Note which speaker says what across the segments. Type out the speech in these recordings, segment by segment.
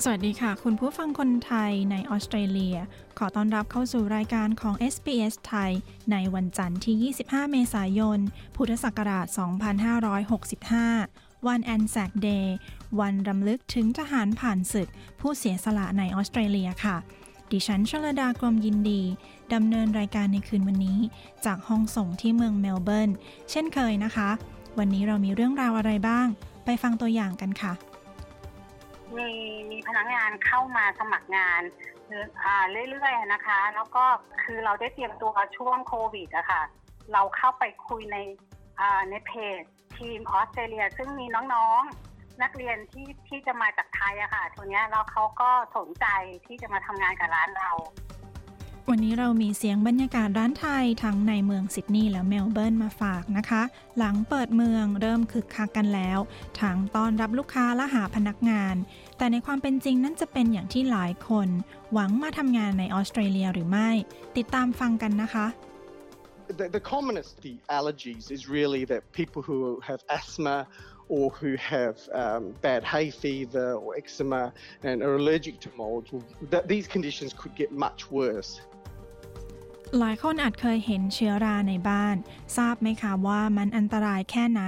Speaker 1: สวัสดีค่ะ คุณผู้ฟังคนไทยในออสเตรเลีย ขอต้อนรับเข้าสู่รายการของ SBS ไทย ในวันจันทร์ที่ 25 เมษายน พุทธศักราช 2565 วัน Anzac Day วันรำลึกถึงทหารผ่านศึก ผู้เสียสละในออสเตรเลียค่ะ ดิฉันชลดากรมยินดี ดำเนินรายการในคืนวันนี้ จากห้องส่งที่เมืองเมลเบิร์น เช่นเคยนะคะ วันนี้เรามีเรื่องราวอะไรบ้าง ไปฟังตัวอย่างกันค่ะ
Speaker 2: มีมีพนักงานเข้ามาสมัครงานอ่าเรื่อยๆนะคะ แล้วก็คือเราได้เตรียมตัวช่วงโควิดอะค่ะ เราเข้าไปคุยในอ่าในเพจทีมออสเตรเลีย ซึ่งมีน้องๆ นักเรียนที่ที่จะมาจากไทยอะค่ะตัวเนี้ยแล้วเขาก็สนใจที่จะมาทำงานกับร้านเรา
Speaker 1: วันนี้เรามีเสียงบรรยากาศร้านไทยทั้งในเมืองซิดนีย์และเมลเบิร์นมาฝากนะคะ หลังเปิดเมืองเริ่มคึกคักกันแล้วทั้งต้อนรับลูกค้าและหาพนักงาน แต่ในความเป็นจริงนั้นจะเป็นอย่างที่หลายคน หวังมาทำงานในออสเตรเลียหรือไม่ ติดตามฟังกันนะคะ
Speaker 3: the, the commonest the allergies is really that people who have asthma or who have um, bad hay fever or eczema and are allergic to mold, that these conditions could get much worse.
Speaker 1: หลายคนอาจเคยเห็นเชื้อราในบ้าน ทราบไหมคะว่ามันอันตรายแค่ไหน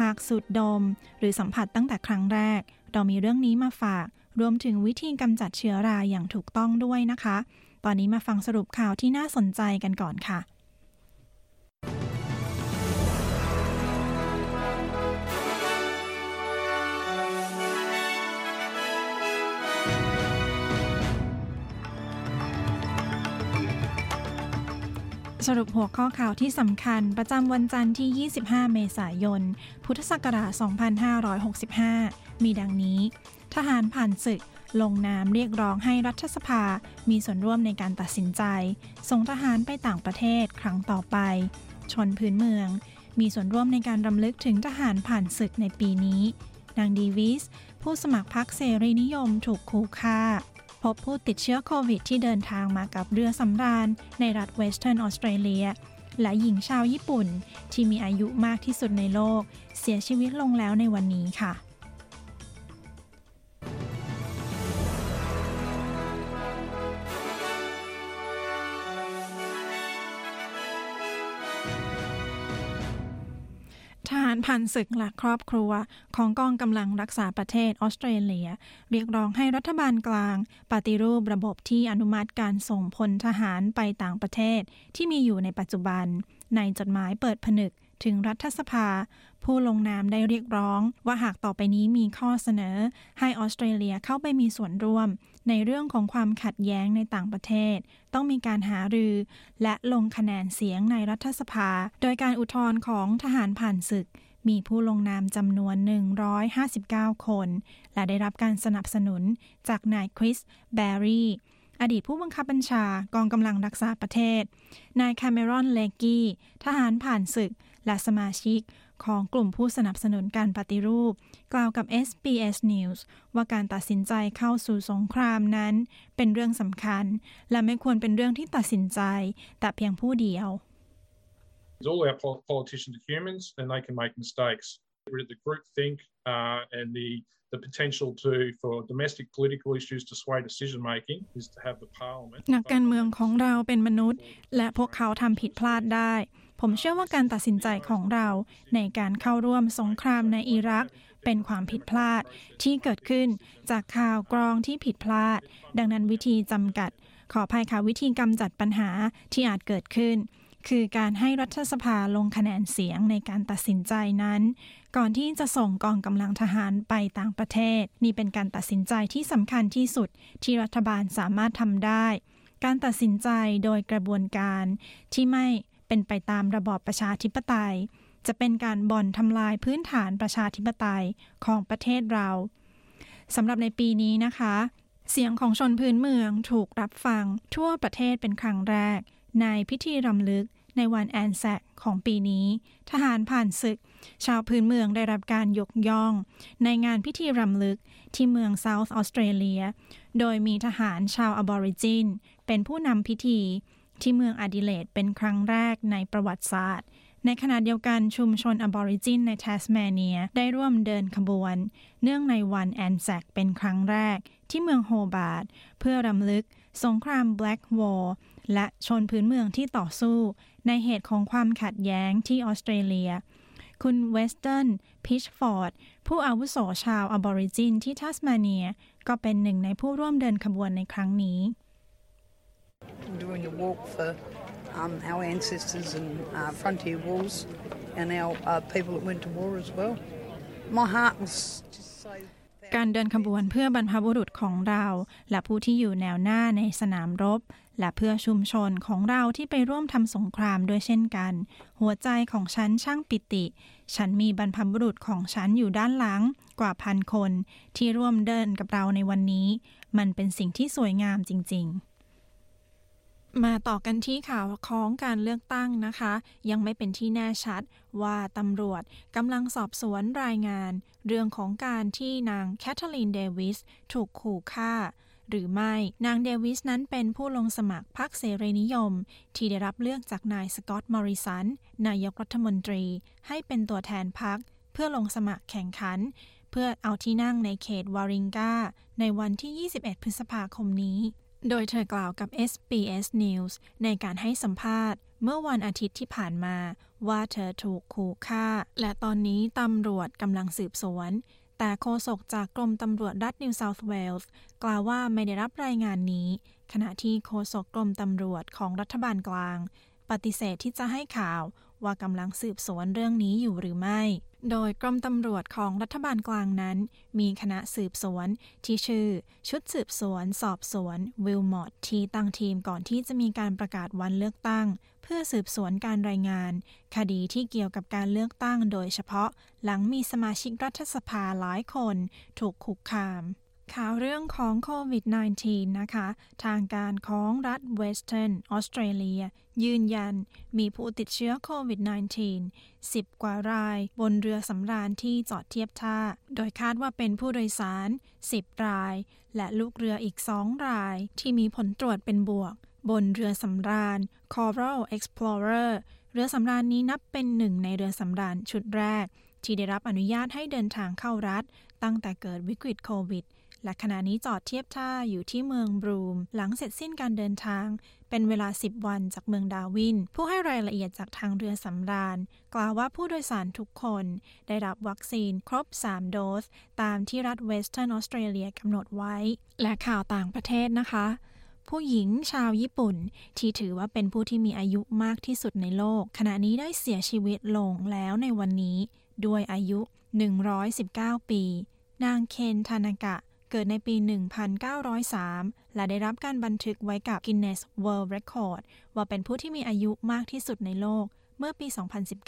Speaker 1: หากสูดดม หรือสัมผัสตั้งแต่ครั้งแรก เรามีเรื่องนี้มาฝาก รวมถึงวิธีกำจัดเชื้อราอย่างถูกต้องด้วยนะคะ ตอนนี้มาฟังสรุปข่าวที่น่าสนใจกันก่อนค่ะ สรุปหัวข้อข่าวที่สำคัญประจำวันจันทร์ที่ 25 เมษายน พุทธศักราช 2565 มีดังนี้ ทหารผ่านศึก ลงนามเรียกร้องให้รัฐสภา มีส่วนร่วมในการตัดสินใจ ส่งทหารไปต่างประเทศครั้งต่อไป ชนพื้นเมือง มีส่วนร่วมในการรำลึกถึงทหารผ่านศึกในปีนี้ นางดีวิส ผู้สมัครพรรคเสรีนิยมถูกขู่ฆ่า พบผู้ติดเชื้อโควิดที่เดินทางมากับเรือสำราญ ในรัฐเวสเทิร์นออสเตรเลีย และหญิงชาวญี่ปุ่น ที่มีอายุมากที่สุดในโลก เสียชีวิตลงแล้วในวันนี้ค่ะ ทหารผ่านศึกและครอบครัว ของกองกำลังรักษาประเทศออสเตรเลีย เรียกร้องให้รัฐบาลกลาง ปฏิรูประบบที่อนุมัติการส่งพลทหารไปต่างประเทศที่มีอยู่ในปัจจุบัน ในจดหมายเปิดผนึกถึงรัฐสภา ผู้ลงนามได้เรียกร้องว่าหากต่อไปนี้มีข้อเสนอ ให้ออสเตรเลียเข้าไปมีส่วนร่วม ในเรื่องของความขัดแย้งในต่างประเทศ ต้องมีการหารือ และลงคะแนนเสียงในรัฐสภา โดยการอุทธรณ์ของทหารผ่านศึก มีผู้ลงนามจำนวน 159 คน และได้รับการสนับสนุนจากนายคริส แบร์รีอดีตผู้บังคับบัญชากองกำลังรักษาประเทศ นายแคมเมรอน เลกกี้ ทหารผ่านศึก และสมาชิกของกลุ่มผู้สนับสนุนการปฏิรูป กล่าวกับ SBS News ว่าการตัดสินใจเข้าสู่สงครามนั้น เป็นเรื่องสำคัญ และไม่ควรเป็นเรื่องที่ตัดสินใจ แต่เพียงผู้เดียว
Speaker 4: All our politicians are humans and they can make mistakes. The group think uh, and the the potential to for domestic political issues to sway decision making is to have the parliament
Speaker 1: นักการเมืองของเราเป็นมนุษย์ และพวกเขาทำผิดพลาดได้ ผมเชื่อว่าการตัดสินใจของเราในการเข้าร่วมสงครามในอิรักเป็นความผิดพลาดที่เกิดขึ้นจากข่าวกรองที่ผิดพลาด ดังนั้นวิธีจำกัด ขออภัยค่ะวิธีกำจัดปัญหาที่อาจเกิดขึ้น คือการให้รัฐสภาลงคะแนนเสียงในการตัดสินใจนั้น ก่อนที่จะส่งกองกำลังทหารไปต่างประเทศ นี่เป็นการตัดสินใจที่สำคัญที่สุดที่รัฐบาลสามารถทำได้ การตัดสินใจโดยกระบวนการที่ไม่เป็นไปตามระบอบประชาธิปไตย จะเป็นการบ่อนทำลายพื้นฐานประชาธิปไตยของประเทศเราสำหรับในปีนี้นะคะ เสียงของชนพื้นเมืองถูกรับฟังทั่วประเทศเป็นครั้งแรก ในพิธีรำลึกในวันแอนแซกของปีนี้ ทหารผ่านศึก ชาวพื้นเมืองได้รับการยกย่อง ในงานพิธีรำลึกที่เมืองเซาท์ออสเตรเลีย โดยมีทหารชาวอบอริจิน เป็นผู้นำพิธี ที่เมืองอดิเลดเป็นครั้งแรกในประวัติศาสตร์ ในขณะเดียวกันชุมชนอบอริจินในแทสเมเนียได้ร่วมเดินขบวน เนื่องในวันแอนแซกเป็นครั้งแรกที่เมืองโฮบาร์ดเพื่อรำลึกสงคราม Black War และชนพื้นเมืองที่ต่อสู้ ในเหตุของความขัดแย้งที่ออสเตรเลีย คุณเวสเทิร์นพิชฟอร์ด ผู้อาวุโสชาวอบอริจินที่แทสเมเนีย ก็เป็นหนึ่งในผู้ร่วมเดินขบวนในครั้งนี้
Speaker 5: doing a walk for um, our ancestors and uh, frontier wars and our uh, people that went to war as well. My heart was just so.
Speaker 1: การเดินขบวนเพื่อบรรพบุรุษของเรา และผู้ที่อยู่แนวหน้าในสนามรบ และเพื่อชุมชนของเราที่ไปร่วมทำสงครามด้วยเช่นกัน หัวใจของฉันช่างปิติ ฉันมีบรรพบุรุษของฉันอยู่ด้านหลังกว่าพันคน ที่ร่วมเดินกับเราในวันนี้ มันเป็นสิ่งที่สวยงามจริง ๆมาต่อกันที่ข่าวของการเลือกตั้งนะคะ ยังไม่เป็นที่แน่ชัดว่าตำรวจกำลังสอบสวนรายงาน เรื่องของการที่นางแคทเธอรีนเดวิส ถูกขู่ฆ่า หรือไม่ นางเดวิสนั้นเป็นผู้ลงสมัครพรรคเสรีนิยม ที่ได้รับเลือกจากนายสกอตต์มอริสัน นายกรัฐมนตรี ให้เป็นตัวแทนพรรคเพื่อลงสมัครแข่งขัน เพื่อเอาที่นั่งในเขตวาริงกาในวันที่ 21 พฤษภาคมนี้ โดยเธอกล่าวกับ SBS News ในการให้สัมภาษณ์เมื่อวันอาทิตย์ที่ผ่านมาว่าเธอถูกขู่ฆ่า และตอนนี้ตำรวจกำลังสืบสวน แต่โฆษกจากกรมตำรวจรัฐนิวเซาท์เวลส์กล่าวว่าไม่ได้รับรายงานนี้ ขณะที่โฆษกกรมตำรวจของรัฐบาลกลาง ปฏิเสธที่จะให้ข่าวว่ากำลังสืบสวนเรื่องนี้อยู่หรือไม่ โดยกรมตำรวจของรัฐบาลกลางนั้น มีคณะสืบสวน ที่ชื่อ ชุดสืบสวน สอบสวนวิลมอตที่ตั้งทีมก่อนที่จะมีการประกาศวันเลือกตั้ง พื่อสืบสวนการรายงาน คดีที่เกี่ยวกับการเลือกตั้งโดยเฉพาะ หลังมีสมาชิกรัฐสภาหลายคนถูกคุกคาม ข่าวเรื่องของโควิด -19 นะคะ ทางการของรัฐเวสเทิร์นออสเตรเลีย ยืนยันมีผู้ติดเชื้อโควิด -19 10 กว่ารายบนเรือสำราญที่จอดเทียบท่า โดยคาดว่าเป็นผู้โดยสาร 10 ราย และลูกเรืออีก 2 รายที่มีผลตรวจเป็นบวก บนเรือสำราญ Coral Explorer เรือสำราญนี้นับเป็นหนึ่งในเรือสำราญชุดแรก ที่ได้รับอนุญาตให้เดินทางเข้ารัฐ ตั้งแต่เกิดวิกฤตโควิด และขณะนี้จอดเทียบท่าอยู่ที่เมืองบรูม หลังเสร็จสิ้นการเดินทาง เป็นเวลา 10 วันจากเมืองดาวิน ผู้ให้รายละเอียดจากทางเรือสำราญ กล่าวว่าผู้โดยสารทุกคน ได้รับวัคซีนครบ 3 โดส ตามที่รัฐเวสเทิร์นออสเตรเลียกำหนดไว้ และข่าวต่างประเทศนะคะ ผู้หญิงชาวญี่ปุ่น ที่ถือว่าเป็นผู้ที่มีอายุมากที่สุดในโลก ขณะนี้ได้เสียชีวิตลงแล้วในวันนี้ ด้วยอายุ 119 ปี นางเคนทานากะ เกิดในปี 1903 และได้รับการบันทึกไว้กับ Guinness World Record ว่าเป็นผู้ที่มีอายุมากที่สุดในโลกเมื่อปี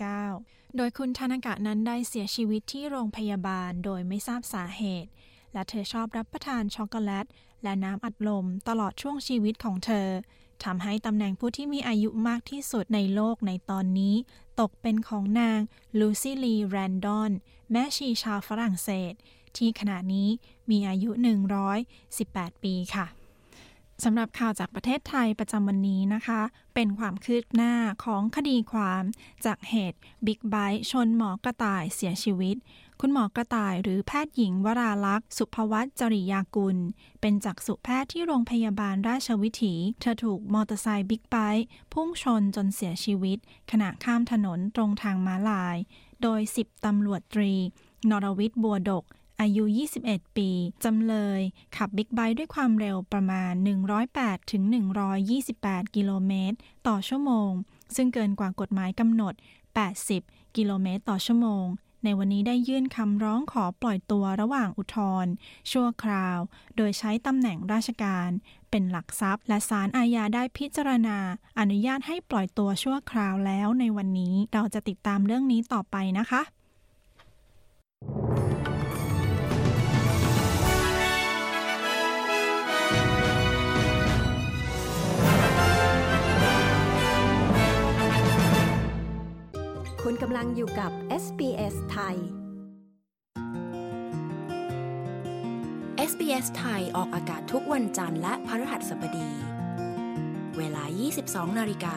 Speaker 1: 2019 โดยคุณทานากะนั้นได้เสียชีวิตที่โรงพยาบาลโดยไม่ทราบสาเหตุ และเธอชอบรับประทานช็อกโกแลต และน้ำอัดลมตลอดช่วงชีวิตของเธอทำให้ตำแหน่งผู้ที่มีอายุมากที่สุดในโลกในตอนนี้ ตกเป็นของนางลูซี่ลีแรนดอน แม่ชีชาวฝรั่งเศส ที่ขณะนี้มีอายุ 118 ปีค่ะ สำหรับข่าวจากประเทศไทยประจำวันนี้นะคะ เป็นความคืบหน้าของคดีความ จากเหตุบิ๊กไบค์ชนหมอกระต่ายเสียชีวิต คุณหมอกระต่ายหรือแพทย์หญิงวราลัคน์สุภวัตรจริยากุล เป็นจักษุแพทย์ที่โรงพยาบาลราชวิถี เธอถูกมอเตอร์ไซค์บิ๊กไบค์พุ่งชนจนเสียชีวิต ขณะข้ามถนนตรงทางม้าลาย โดย 10ตำรวจตรี นรวิทย์บัวดก อายุ 21 ปี จำเลยขับบิ๊กไบค์ด้วยความเร็วประมาณ 108ถึง128 กิโลเมตร ต่อชั่วโมง ซึ่งเกินกว่ากฎหมายกำหนด 80 กิโลเมตร ต่อชั่วโมง ในวันนี้ได้ยื่นคำร้องขอปล่อยตัวระหว่างอุทธรณ์ชั่วคราว โดยใช้ตำแหน่งราชการ เป็นหลักทรัพย์ และศาลอาญาได้พิจารณา อนุญาตให้ปล่อยตัวชั่วคราวแล้วในวันนี้เราจะติดตามเรื่องนี้ต่อไปนะคะ
Speaker 6: คุณกำลังอยู่กับ SBS ไทย
Speaker 7: SBS ไทยออกอากาศทุกวันจันทร์และพฤหัสบดี เวลา 22 นาฬิกา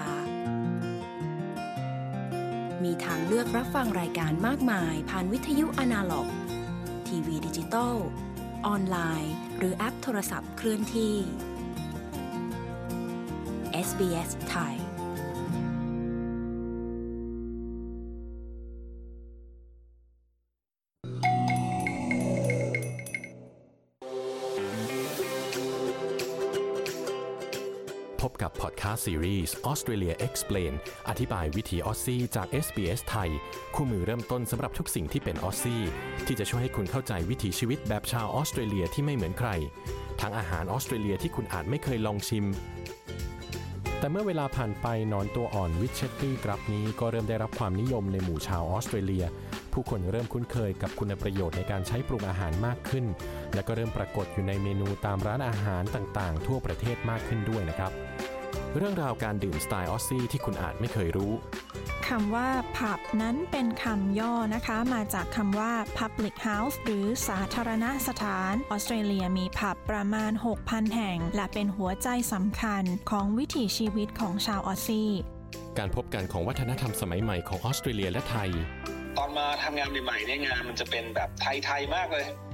Speaker 7: มีทางเลือกรับฟังรายการมากมายผ่านวิทยุอนาล็อก ทีวีดิจิตอล ออนไลน์ หรือแอปโทรศัพท์เคลื่อนที่ SBS ไทย
Speaker 8: กับพอดแคสต์ซีรีส์ Australia Explained อธิบายวิถีออสซี่จาก SBS ไทย คู่มือเริ่มต้นสำหรับทุกสิ่งที่เป็นออสซี่ที่จะช่วยให้คุณเข้าใจวิถีชีวิตแบบชาวออสเตรเลียที่ไม่เหมือนใคร ทั้งอาหารออสเตรเลียที่คุณอาจไม่เคยลองชิม แต่เมื่อเวลาผ่านไปหนอนตัวอ่อน witchetty grub นี้ก็เริ่มได้รับความนิยมในหมู่ชาวออสเตรเลีย ผู้คนเริ่มคุ้นเคยกับคุณประโยชน์ในการใช้ปรุงอาหารมากขึ้น และก็เริ่มปรากฏอยู่ในเมนูตามร้านอาหารต่างๆ ทั่วประเทศมากขึ้นด้วยนะครับ เรื่องราวการดื่มสไตล์ออสซี่ที่คุณอาจไม่เคยรู้
Speaker 1: คำว่าผับนั้นเป็นคำย่อนะคะ มาจากคำว่า public house หรือสาธารณสถาน ออสเตรเลียมีผับประมาณ 6,000 แห่ง และเป็นหัวใจสำคัญของวิถีชีวิตของชาวออสซี่
Speaker 8: การพบกันของวัฒนธรรมสมัยใหม่ของออสเตรเลียและไทย
Speaker 9: ตอนมาทำงานใหม่ๆเนี่ยงานมันจะเป็นแบบไทย ๆ มากเลย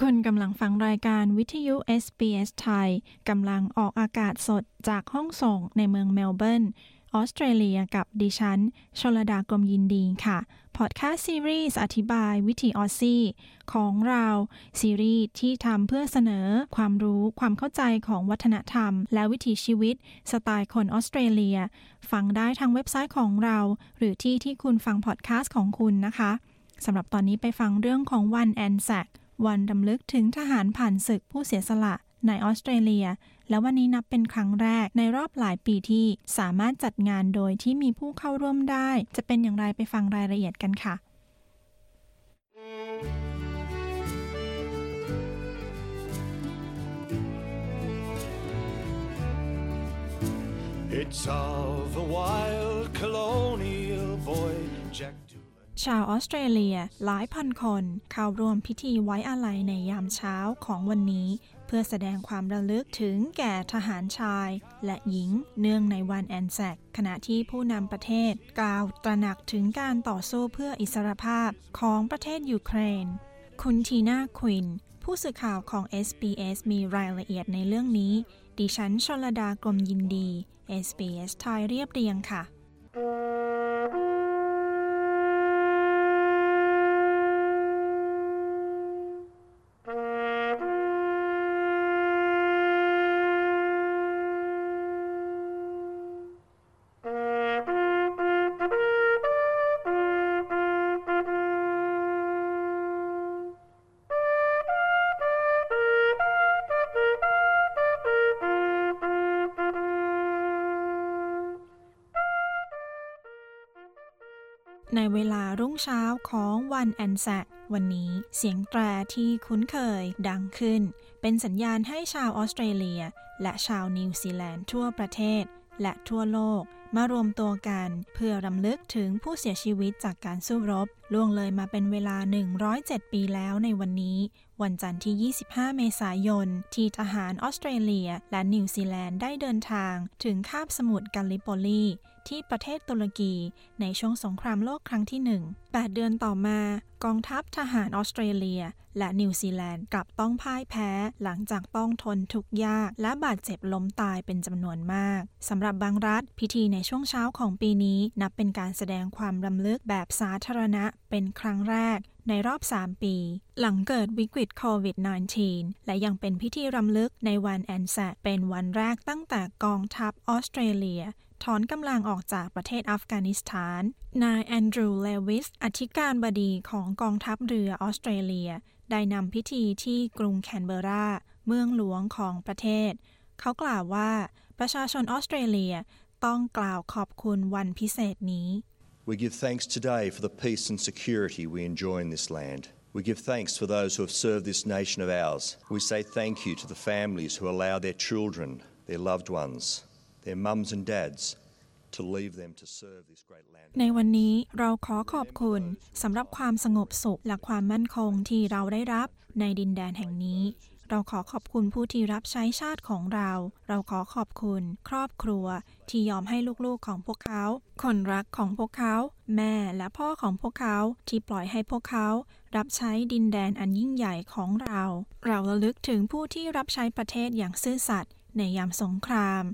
Speaker 1: คุณกำลังฟังรายการวิทยุ SBS ไทยกำลังออกอากาศสดจากห้องส่งในเมืองเมลเบิร์น ออสเตรเลียกับดิฉัน ชลดากรมยินดีค่ะ พอดแคสต์ซีรีส์อธิบายวิถีออสซี่ของเราซีรีส์ที่ทำเพื่อเสนอความรู้ความเข้าใจของวัฒนธรรม และวิถีชีวิต สไตล์คนออสเตรเลีย ฟังได้ทางเว็บไซต์ของเรา หรือที่ที่คุณฟังพอดแคสต์ของคุณนะคะสำหรับตอนนี้ไปฟังเรื่องของวันแอนแซก วันดำลึกถึงทหารผ่านศึกผู้เสียสละในออสเตรเลีย และวันนี้นับเป็นครั้งแรกในรอบหลายปีที่สามารถจัดงานโดยที่มีผู้เข้าร่วมได้ จะเป็นอย่างไรไปฟังรายละเอียดกันค่ะ
Speaker 10: It's of a wild colonial
Speaker 1: ชาวออสเตรเลียหลายพันคน เข้าร่วมพิธีไว้อาลัยในยามเช้าของวันนี้ เพื่อแสดงความระลึกถึงแก่ทหารชาย และหญิงเนื่องในวันแอนแซกขณะที่ผู้นำประเทศกล่าวตระหนักถึงการต่อสู้เพื่ออิสรภาพของประเทศยูเครน คุณทีน่าควินผู้สื่อข่าวของ SBS มีรายละเอียดในเรื่องนี้ ดิฉันชลดากรมยินดี SBS ไทยเรียบเรียงค่ะ ในเวลารุ่งเช้าของวันแอนแซกวันนี้เสียงแตรที่คุ้นเคยดังขึ้น เป็นสัญญาณให้ชาวออสเตรเลีย และชาวนิวซีแลนด์ทั่วประเทศ และทั่วโลกมารวมตัวกัน เพื่อรำลึกถึงผู้เสียชีวิตจากการสู้รบ ล่วงเลยมาเป็นเวลา 107 ปีแล้วในวันนี้ วันจันทร์ที่ 25 เมษายน ที่ทหารออสเตรเลียและนิวซีแลนด์ได้เดินทางถึงคาบสมุทรกาลิโปลีที่ประเทศตุรกี ในช่วงสงครามโลกครั้งที่ 1 8 เดือนต่อมา กองทัพทหารออสเตรเลีย และนิวซีแลนด์กลับต้องพ่ายแพ้ หลังจากต้องทนทุกข์ยาก และบาดเจ็บล้มตายเป็นจำนวนมากสำหรับบางรัฐ พิธีในช่วงเช้าของปีนี้ นับเป็นการแสดงความรำลึกแบบสาธารณะเป็นครั้งแรกในรอบ 3 ปี หลังเกิดวิกฤตโควิด -19 และยังเป็นพิธีรำลึกในวันแอนแซกเป็นวันแรกตั้งแต่กองทัพออสเตรเลียถอนกำลังออกจากประเทศอัฟกานิสถาน นายแอนดรูว์ เลวิส อธิการบดีของกองทัพเรือออสเตรเลีย ได้นำพิธีที่กรุงแคนเบรา เมืองหลวงของประเทศ เขากล่าวว่าประชาชนออสเตรเลียต้องกล่าวขอบคุณวันพิเศษนี้
Speaker 11: We give thanks today for the peace and security we enjoy in this land. We give thanks for those who have served this nation of ours. We say thank you to the families who allow their children, their loved ones, their mums and dads to leave them to serve this great land.
Speaker 1: ในวันนี้เราขอขอบคุณสำหรับความสงบสุขและความมั่นคงที่เราได้รับในดินแดนแห่งนี้ เราขอขอบคุณผู้ที่รับใช้ชาติของเรา เราขอขอบคุณ ครอบครัว ที่ยอมให้ลูกๆของพวกเขา คนรักของพวกเขา แม่และพ่อของพวกเขาที่ปล่อยให้พวกเขา รับใช้ดินแดนอันยิ่งใหญ่ของเรา เราระลึกถึงผู้ที่รับใช้ประเทศอย่างซื่อสัตย์ในยามสงคราม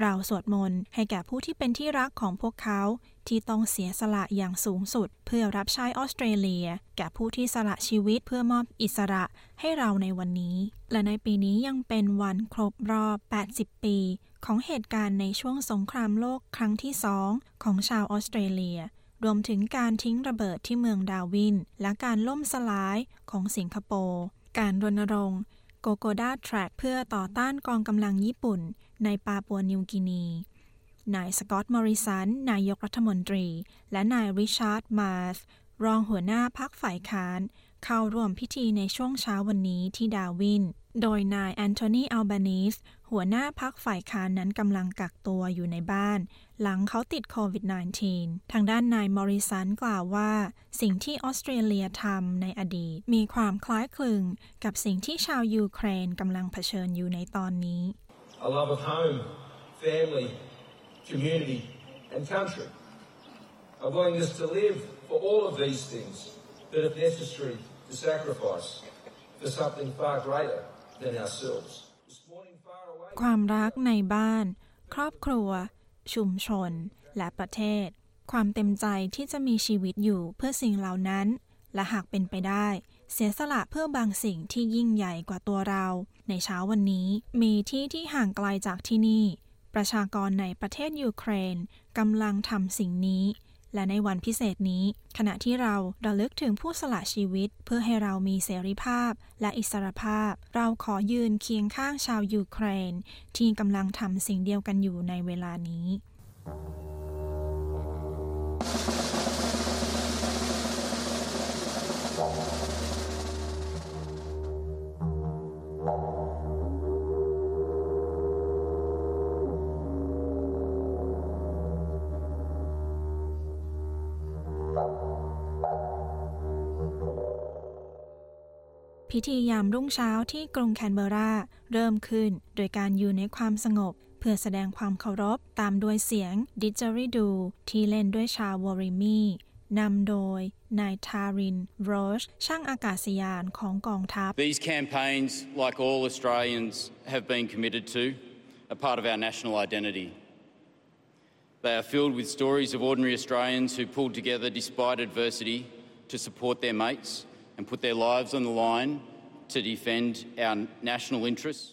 Speaker 1: เราสวดมนต์ให้แก่ผู้ที่เป็นที่รักของพวกเขา ที่ต้องเสียสละอย่างสูงสุด เพื่อรับใช้ออสเตรเลีย แก่ผู้ที่สละชีวิตเพื่อมอบอิสระให้เราในวันนี้ และในปีนี้ยังเป็นวันครบรอบ 80 ปี ของเหตุการณ์ในช่วงสงครามโลกครั้งที่สองของชาวออสเตรเลีย รวมถึงการทิ้งระเบิดที่เมืองดาร์วิน และการล่มสลายของสิงคโปร์ การรณรงค์ Kokoda Track เพื่อต่อต้านกองกำลังญี่ปุ่น ในปาปัวนิวกินี นายสกอตต์มอริสัน นายกรัฐมนตรี และนายริชาร์ด มาร์ลส์ รองหัวหน้าพรรคฝ่ายค้าน เข้าร่วมพิธีในช่วงเช้าวันนี้ที่ดาร์วิน โดยนายแอนโทนี อัลบานีสหัวหน้าพักฝ่ายค้านนั้นกำลังกักตัวอยู่ในบ้าน หลังเขาติดโควิด -19 ทางด้านนายมอริสันกล่าวว่า สิ่งที่ออสเตรเลียทำในอดีต มีความคล้ายคลึงกับสิ่งที่ชาวยูเครนกำลังเผชิญอยู่ในตอนนี้
Speaker 12: a love of home, family, community, and country. I want us to live for all of these things that are necessary to sacrifice for something far greater than ourselves.
Speaker 1: ความรักในบ้าน ครอบครัว ชุมชน และประเทศ ความเต็มใจที่จะมีชีวิตอยู่เพื่อสิ่งเหล่านั้น และหากเป็นไปได้ เสียสละเพื่อบางสิ่งที่ยิ่งใหญ่กว่าตัวเรา ในเช้าวันนี้มีที่ที่ห่างไกลจากที่นี่ ประชากรในประเทศยูเครนกำลังทำสิ่งนี้ และในวันพิเศษนี้ ขณะที่เราระลึกถึงผู้สละชีวิต เพื่อให้เรามีเสรีภาพและอิสรภาพ เราขอยืนเคียงข้างชาวยูเครน ที่กำลังทำสิ่งเดียวกันอยู่ในเวลานี้ พิธียามรุ่งเช้าที่กรุงแคนเบรา เริ่มขึ้น โดยการอยู่ในความสงบ เพื่อแสดงความเคารพตามด้วยเสียงดิจ r ริดู ที่เล่นด้วยชาววอริมีนำโดยนายทารินโรชช่างอากาศยานของกองทัพ
Speaker 13: These campaigns, like all Australians have been committed to, are part of our national identity. They are filled with stories of ordinary Australians who pulled together despite adversity to support their mates and put their lives on the line to defend our national interests.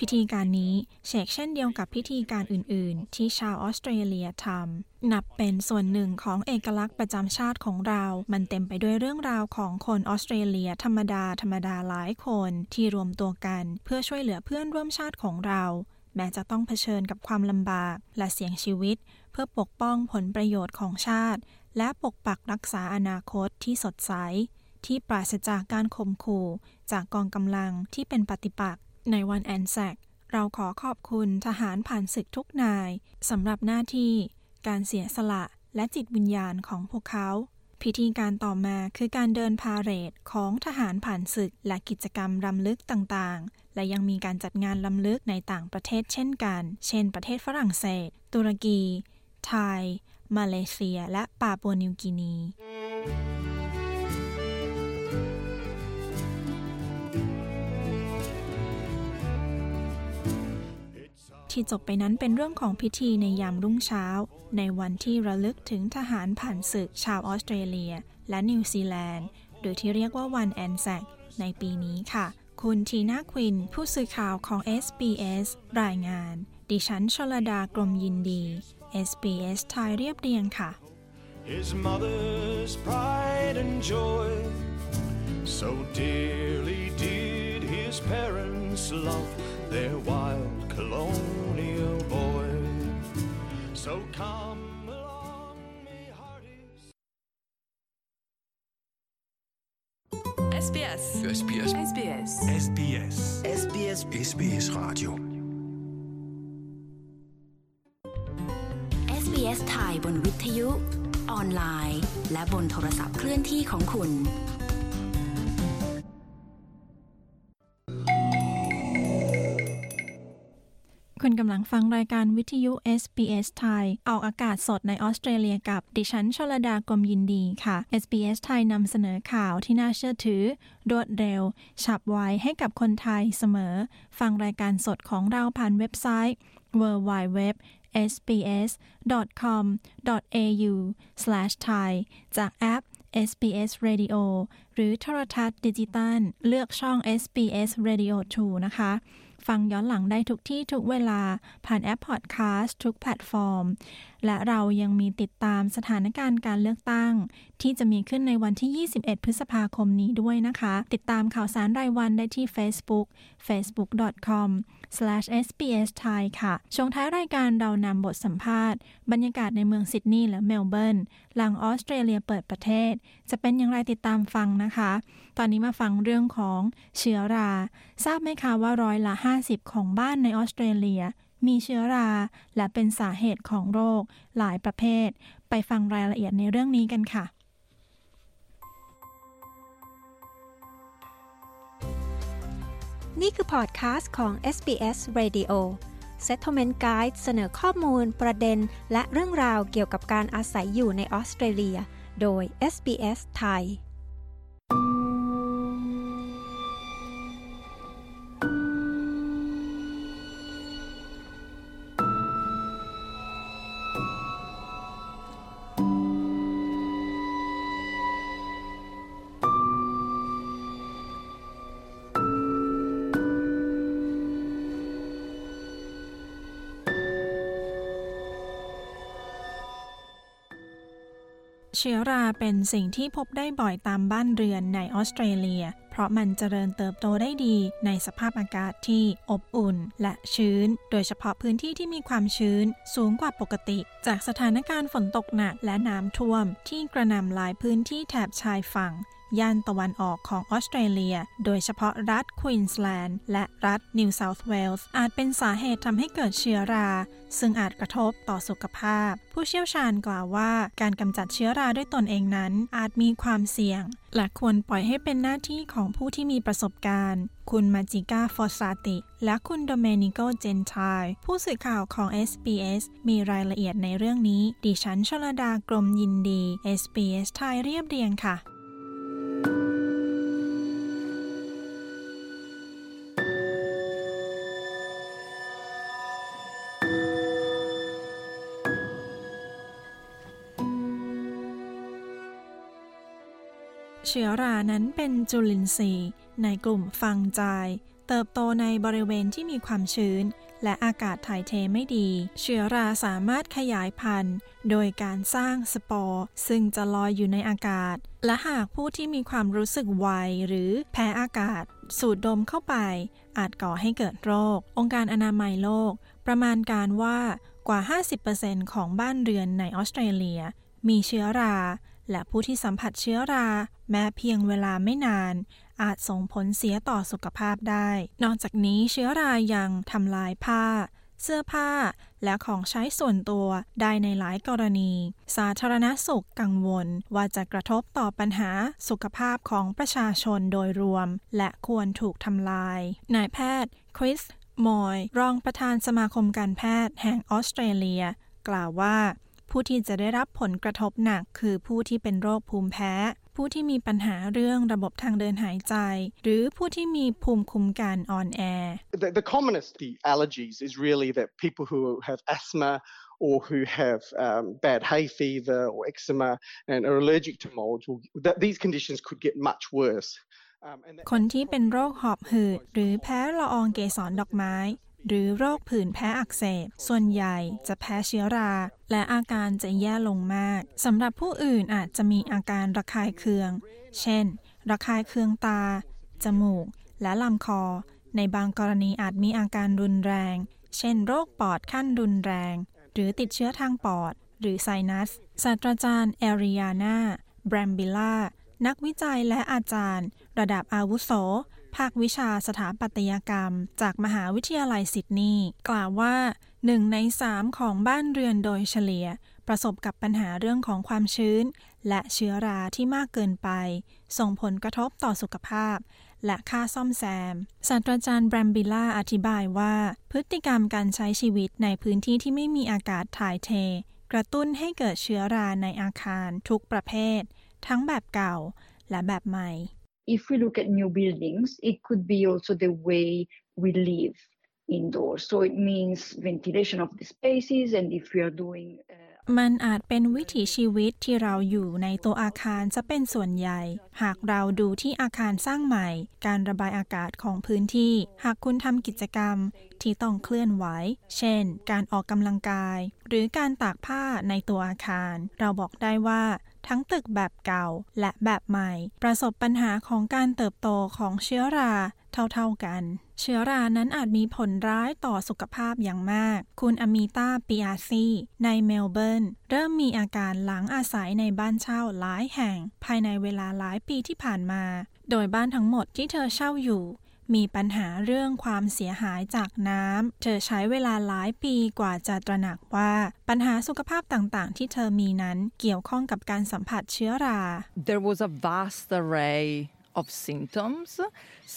Speaker 1: พิธีการนี้เชกเช่นเดียวกับพิธีการอื่น ๆ ที่ชาวออสเตรเลียทำนับเป็นส่วนหนึ่งของเอกลักษณ์ประจำชาติของเรา มันเต็มไปด้วยเรื่องราวของคนออสเตรเลียธรรมดา ธรรมดาหลายคนที่รวมตัวกันเพื่อช่วยเหลือเพื่อนร่วมชาติของเรา แม้จะต้องเผชิญกับความลำบากและเสี่ยงชีวิต เพื่อปกป้องผลประโยชน์ของชาติ และปกปักรักษาอนาคตที่สดใส ที่ปราศจากการข่มขู่จากกองกำลังที่เป็นปฏิปักษ์ในวันแอนแซกเราขอขอบคุณทหารผ่านศึกทุกนายสำหรับหน้าที่ การเสียสละและจิตวิญญาณของพวกเขา พิธีการต่อมาคือการเดินพาเหรดของทหารผ่านศึกและกิจกรรมรำลึกต่างๆ และยังมีการจัดงานลำลึกในต่างประเทศเช่นกัน เช่น ประเทศฝรั่งเศส ตุรกี ไทย มาเลเซีย และปาปัวนิวกินี ที่จบไปนั้นเป็นเรื่องของพิธีในยามรุ่งเช้า ในวันที่ระลึกถึงทหารผ่านศึกชาวออสเตรเลีย และนิวซีแลนด์โดยที่เรียกว่าวันแอนแซกในปีนี้ค่ะ คุณทีน่าควิน ผู้สื่อข่าวของ SBS รายงาน ดิฉันชลดากรมยินดี SBS ไทยเรียบเรียงค่ะ
Speaker 10: His mother's pride and joy So dearly did his parents love their wild colonial boy. So come along, me hearties.
Speaker 14: SBS
Speaker 15: SBS
Speaker 14: SBS
Speaker 15: SBS
Speaker 14: SBS
Speaker 15: SBS Radio
Speaker 7: SBS ไทยบนวิทยุ ออนไลน์ และบนโทรศัพท์เคลื่อนที่ของคุณ
Speaker 1: คุณกำลังฟังรายการวิทยุ SBS ไทยออกอากาศสดในออสเตรเลียกับดิฉันชลดากรมยินดีค่ะ SBS ไทยนำเสนอข่าวที่น่าเชื่อถือ รวดเร็ว ฉับไวให้กับคนไทยเสมอ ฟังรายการสดของเราผ่านเว็บไซต์ www sbs.com.au/thai จากแอป SBS Radio หรือโทรทัศน์ดิจิตอลเลือกช่อง SBS Radio 2 นะคะ ฟังย้อนหลังได้ทุกที่ทุกเวลาผ่านแอปพอดแคสต์ทุกแพลตฟอร์มและเรายังมีติดตามสถานการณ์การเลือกตั้ง ที่จะมีขึ้นในวันที่ 21 พฤษภาคมนี้ด้วยนะคะ ติดตามข่าวสารรายวันได้ที่ Facebook facebook.com sbs thai ค่ะ ช่วงท้ายรายการเรานำบทสัมภาษณ์ บรรยากาศในเมืองซิดนีย์และเมลเบิร์น หลังออสเตรเลียเปิดประเทศ จะเป็นอย่างไรติดตามฟังนะคะ ตอนนี้มาฟังเรื่องของเชื้อรา ทราบไหมคะว่าร้อยละ 50 ของบ้านในออสเตรเลีย มีเชื้อรา และเป็นสาเหตุของโรค หลายประเภท ไปฟังรายละเอียดในเรื่องนี้กันค่ะ
Speaker 6: นี่คือพอดคาสต์ของ SBS Radio Settlement Guide เสนอข้อมูล ประเด็น และเรื่องราวเกี่ยวกับการอาศัยอยู่ในออสเตรเลีย โดย SBS ไทย
Speaker 1: เชื้อราเป็นสิ่งที่พบได้บ่อยตามบ้านเรือนในออสเตรเลีย เพราะมันเจริญเติบโตได้ดีในสภาพอากาศที่อบอุ่นและชื้น โดยเฉพาะพื้นที่ที่มีความชื้นสูงกว่าปกติ จากสถานการณ์ฝนตกหนักและน้ำท่วมที่กระหน่ำหลายพื้นที่แถบชายฝั่ง ย่านตะวันออกของออสเตรเลีย โดยเฉพาะรัฐควีนสแลนด์และรัฐนิวเซาท์เวลส์อาจเป็นสาเหตุทำให้เกิดเชื้อรา ซึ่งอาจกระทบต่อสุขภาพ ผู้เชี่ยวชาญกล่าวว่าการกำจัดเชื้อราด้วยตนเองนั้น อาจมีความเสี่ยง และควรปล่อยให้เป็นหน้าที่ของผู้ที่มีประสบการณ์ คุณมาจิก้าฟอสซาติ และคุณโดเมนิโกเจนทายผู้สื่อข่าวของ SBS มีรายละเอียดในเรื่องนี้ ดิฉันชลดากรมยินดี SBS ไทยเรียบเรียงค่ะ เชื้อรานั้นเป็นจุลินทรีย์ในกลุ่มฟังจาย เติบโตในบริเวณที่มีความชื้น และอากาศถ่ายเทไม่ดี เชื้อราสามารถขยายพันธุ์ โดยการสร้างสปอร์ ซึ่งจะลอยอยู่ในอากาศ และหากผู้ที่มีความรู้สึกไวหรือแพ้อากาศ สูดดมเข้าไป อาจก่อให้เกิดโรค องค์การอนามัยโลก ประมาณการว่ากว่า 50%ของบ้านเรือนในออสเตรเลีย มีเชื้อรา และผู้ที่สัมผัสเชื้อรา แม้เพียงเวลาไม่นาน อาจส่งผลเสียต่อสุขภาพได้ นอกจากนี้เชื้อรายังทำลายผ้า เสื้อผ้า และของใช้ส่วนตัวได้ในหลายกรณี สาธารณสุขกังวลว่าจะกระทบต่อปัญหาสุขภาพของประชาชนโดยรวม และควรถูกทำลาย นายแพทย์คริสมอย รองประธานสมาคมการแพทย์แห่งออสเตรเลีย กล่าวว่า ผู้ที่จะได้รับผลกระทบหนักคือผู้ที่เป็นโรคภูมิแพ้ ผู้ที่มีปัญหาเรื่องระบบทางเดินหายใจ หรือผู้ที่มีภูมิคุ้มกันอ่อนแอ
Speaker 3: The, the commonest the allergies is really that people who have asthma or who have um, bad hay fever or eczema and are allergic to molds, will, that these conditions could get much worse.
Speaker 1: คนที่เป็นโรคหอบหืดหรือแพ้ละอองเกสรดอกไม้ หรือโรคผื่นแพ้อักเสบ ส่วนใหญ่จะแพ้เชื้อรา และอาการจะแย่ลงมากสำหรับผู้อื่นอาจจะมีอาการระคายเคือง เช่น ระคายเคืองตา จมูก และลำคอ ในบางกรณีอาจมีอาการรุนแรง เช่น โรคปอดขั้นรุนแรง หรือติดเชื้อทางปอด หรือไซนัส ศาสตราจารย์เอริยานาแบรมบิล่านักวิจัยและอาจารย์ ระดับอาวุโส ภาควิชาสถาปัตยกรรม จากมหาวิทยาลัยซิดนีย์กล่าวว่าหนึ่งในสามของบ้านเรือนโดยเฉลี่ย ประสบกับปัญหาเรื่องของความชื้น และเชื้อราที่มากเกินไป ส่งผลกระทบต่อสุขภาพ และค่าซ่อมแซม ศาสตราจารย์แบรมบิล่าอธิบายว่า พฤติกรรมการใช้ชีวิตในพื้นที่ที่ไม่มีอากาศถ่ายเท กระตุ้นให้เกิดเชื้อราในอาคารทุกประเภท ทั้งแบบเก่าและแบบใหม่
Speaker 14: If we look at new buildings, it could be also the way we live indoors. So it means ventilation of the spaces, and if we are doing uh,
Speaker 1: มันอาจเป็นวิถีชีวิตที่เราอยู่ในตัวอาคารจะเป็นส่วนใหญ่ หากเราดูที่อาคารสร้างใหม่ การระบายอากาศของพื้นที่ หากคุณทำกิจกรรมที่ต้องเคลื่อนไหว เช่น การออกกำลังกาย หรือการตากผ้าในตัวอาคาร เราบอกได้ว่า ทั้งตึกแบบเก่าและแบบใหม่ ประสบปัญหาของการเติบโตของเชื้อราเท่าๆกัน เชื้อรานั้นอาจมีผลร้ายต่อสุขภาพอย่างมาก คุณอมิตาปิอาซีในเมลเบิร์น เริ่มมีอาการหลังอาศัยในบ้านเช่าหลายแห่ง ภายในเวลาหลายปีที่ผ่านมา โดยบ้านทั้งหมดที่เธอเช่าอยู่ มีปัญหาเรื่องความเสียหายจากน้ำ เธอใช้เวลาหลายปีกว่าจะตระหนักว่าปัญหาสุขภาพต่างๆ ที่เธอมีนั้นเกี่ยวข้องกับการสัมผัสเชื้อรา
Speaker 15: There was a vast array of symptoms.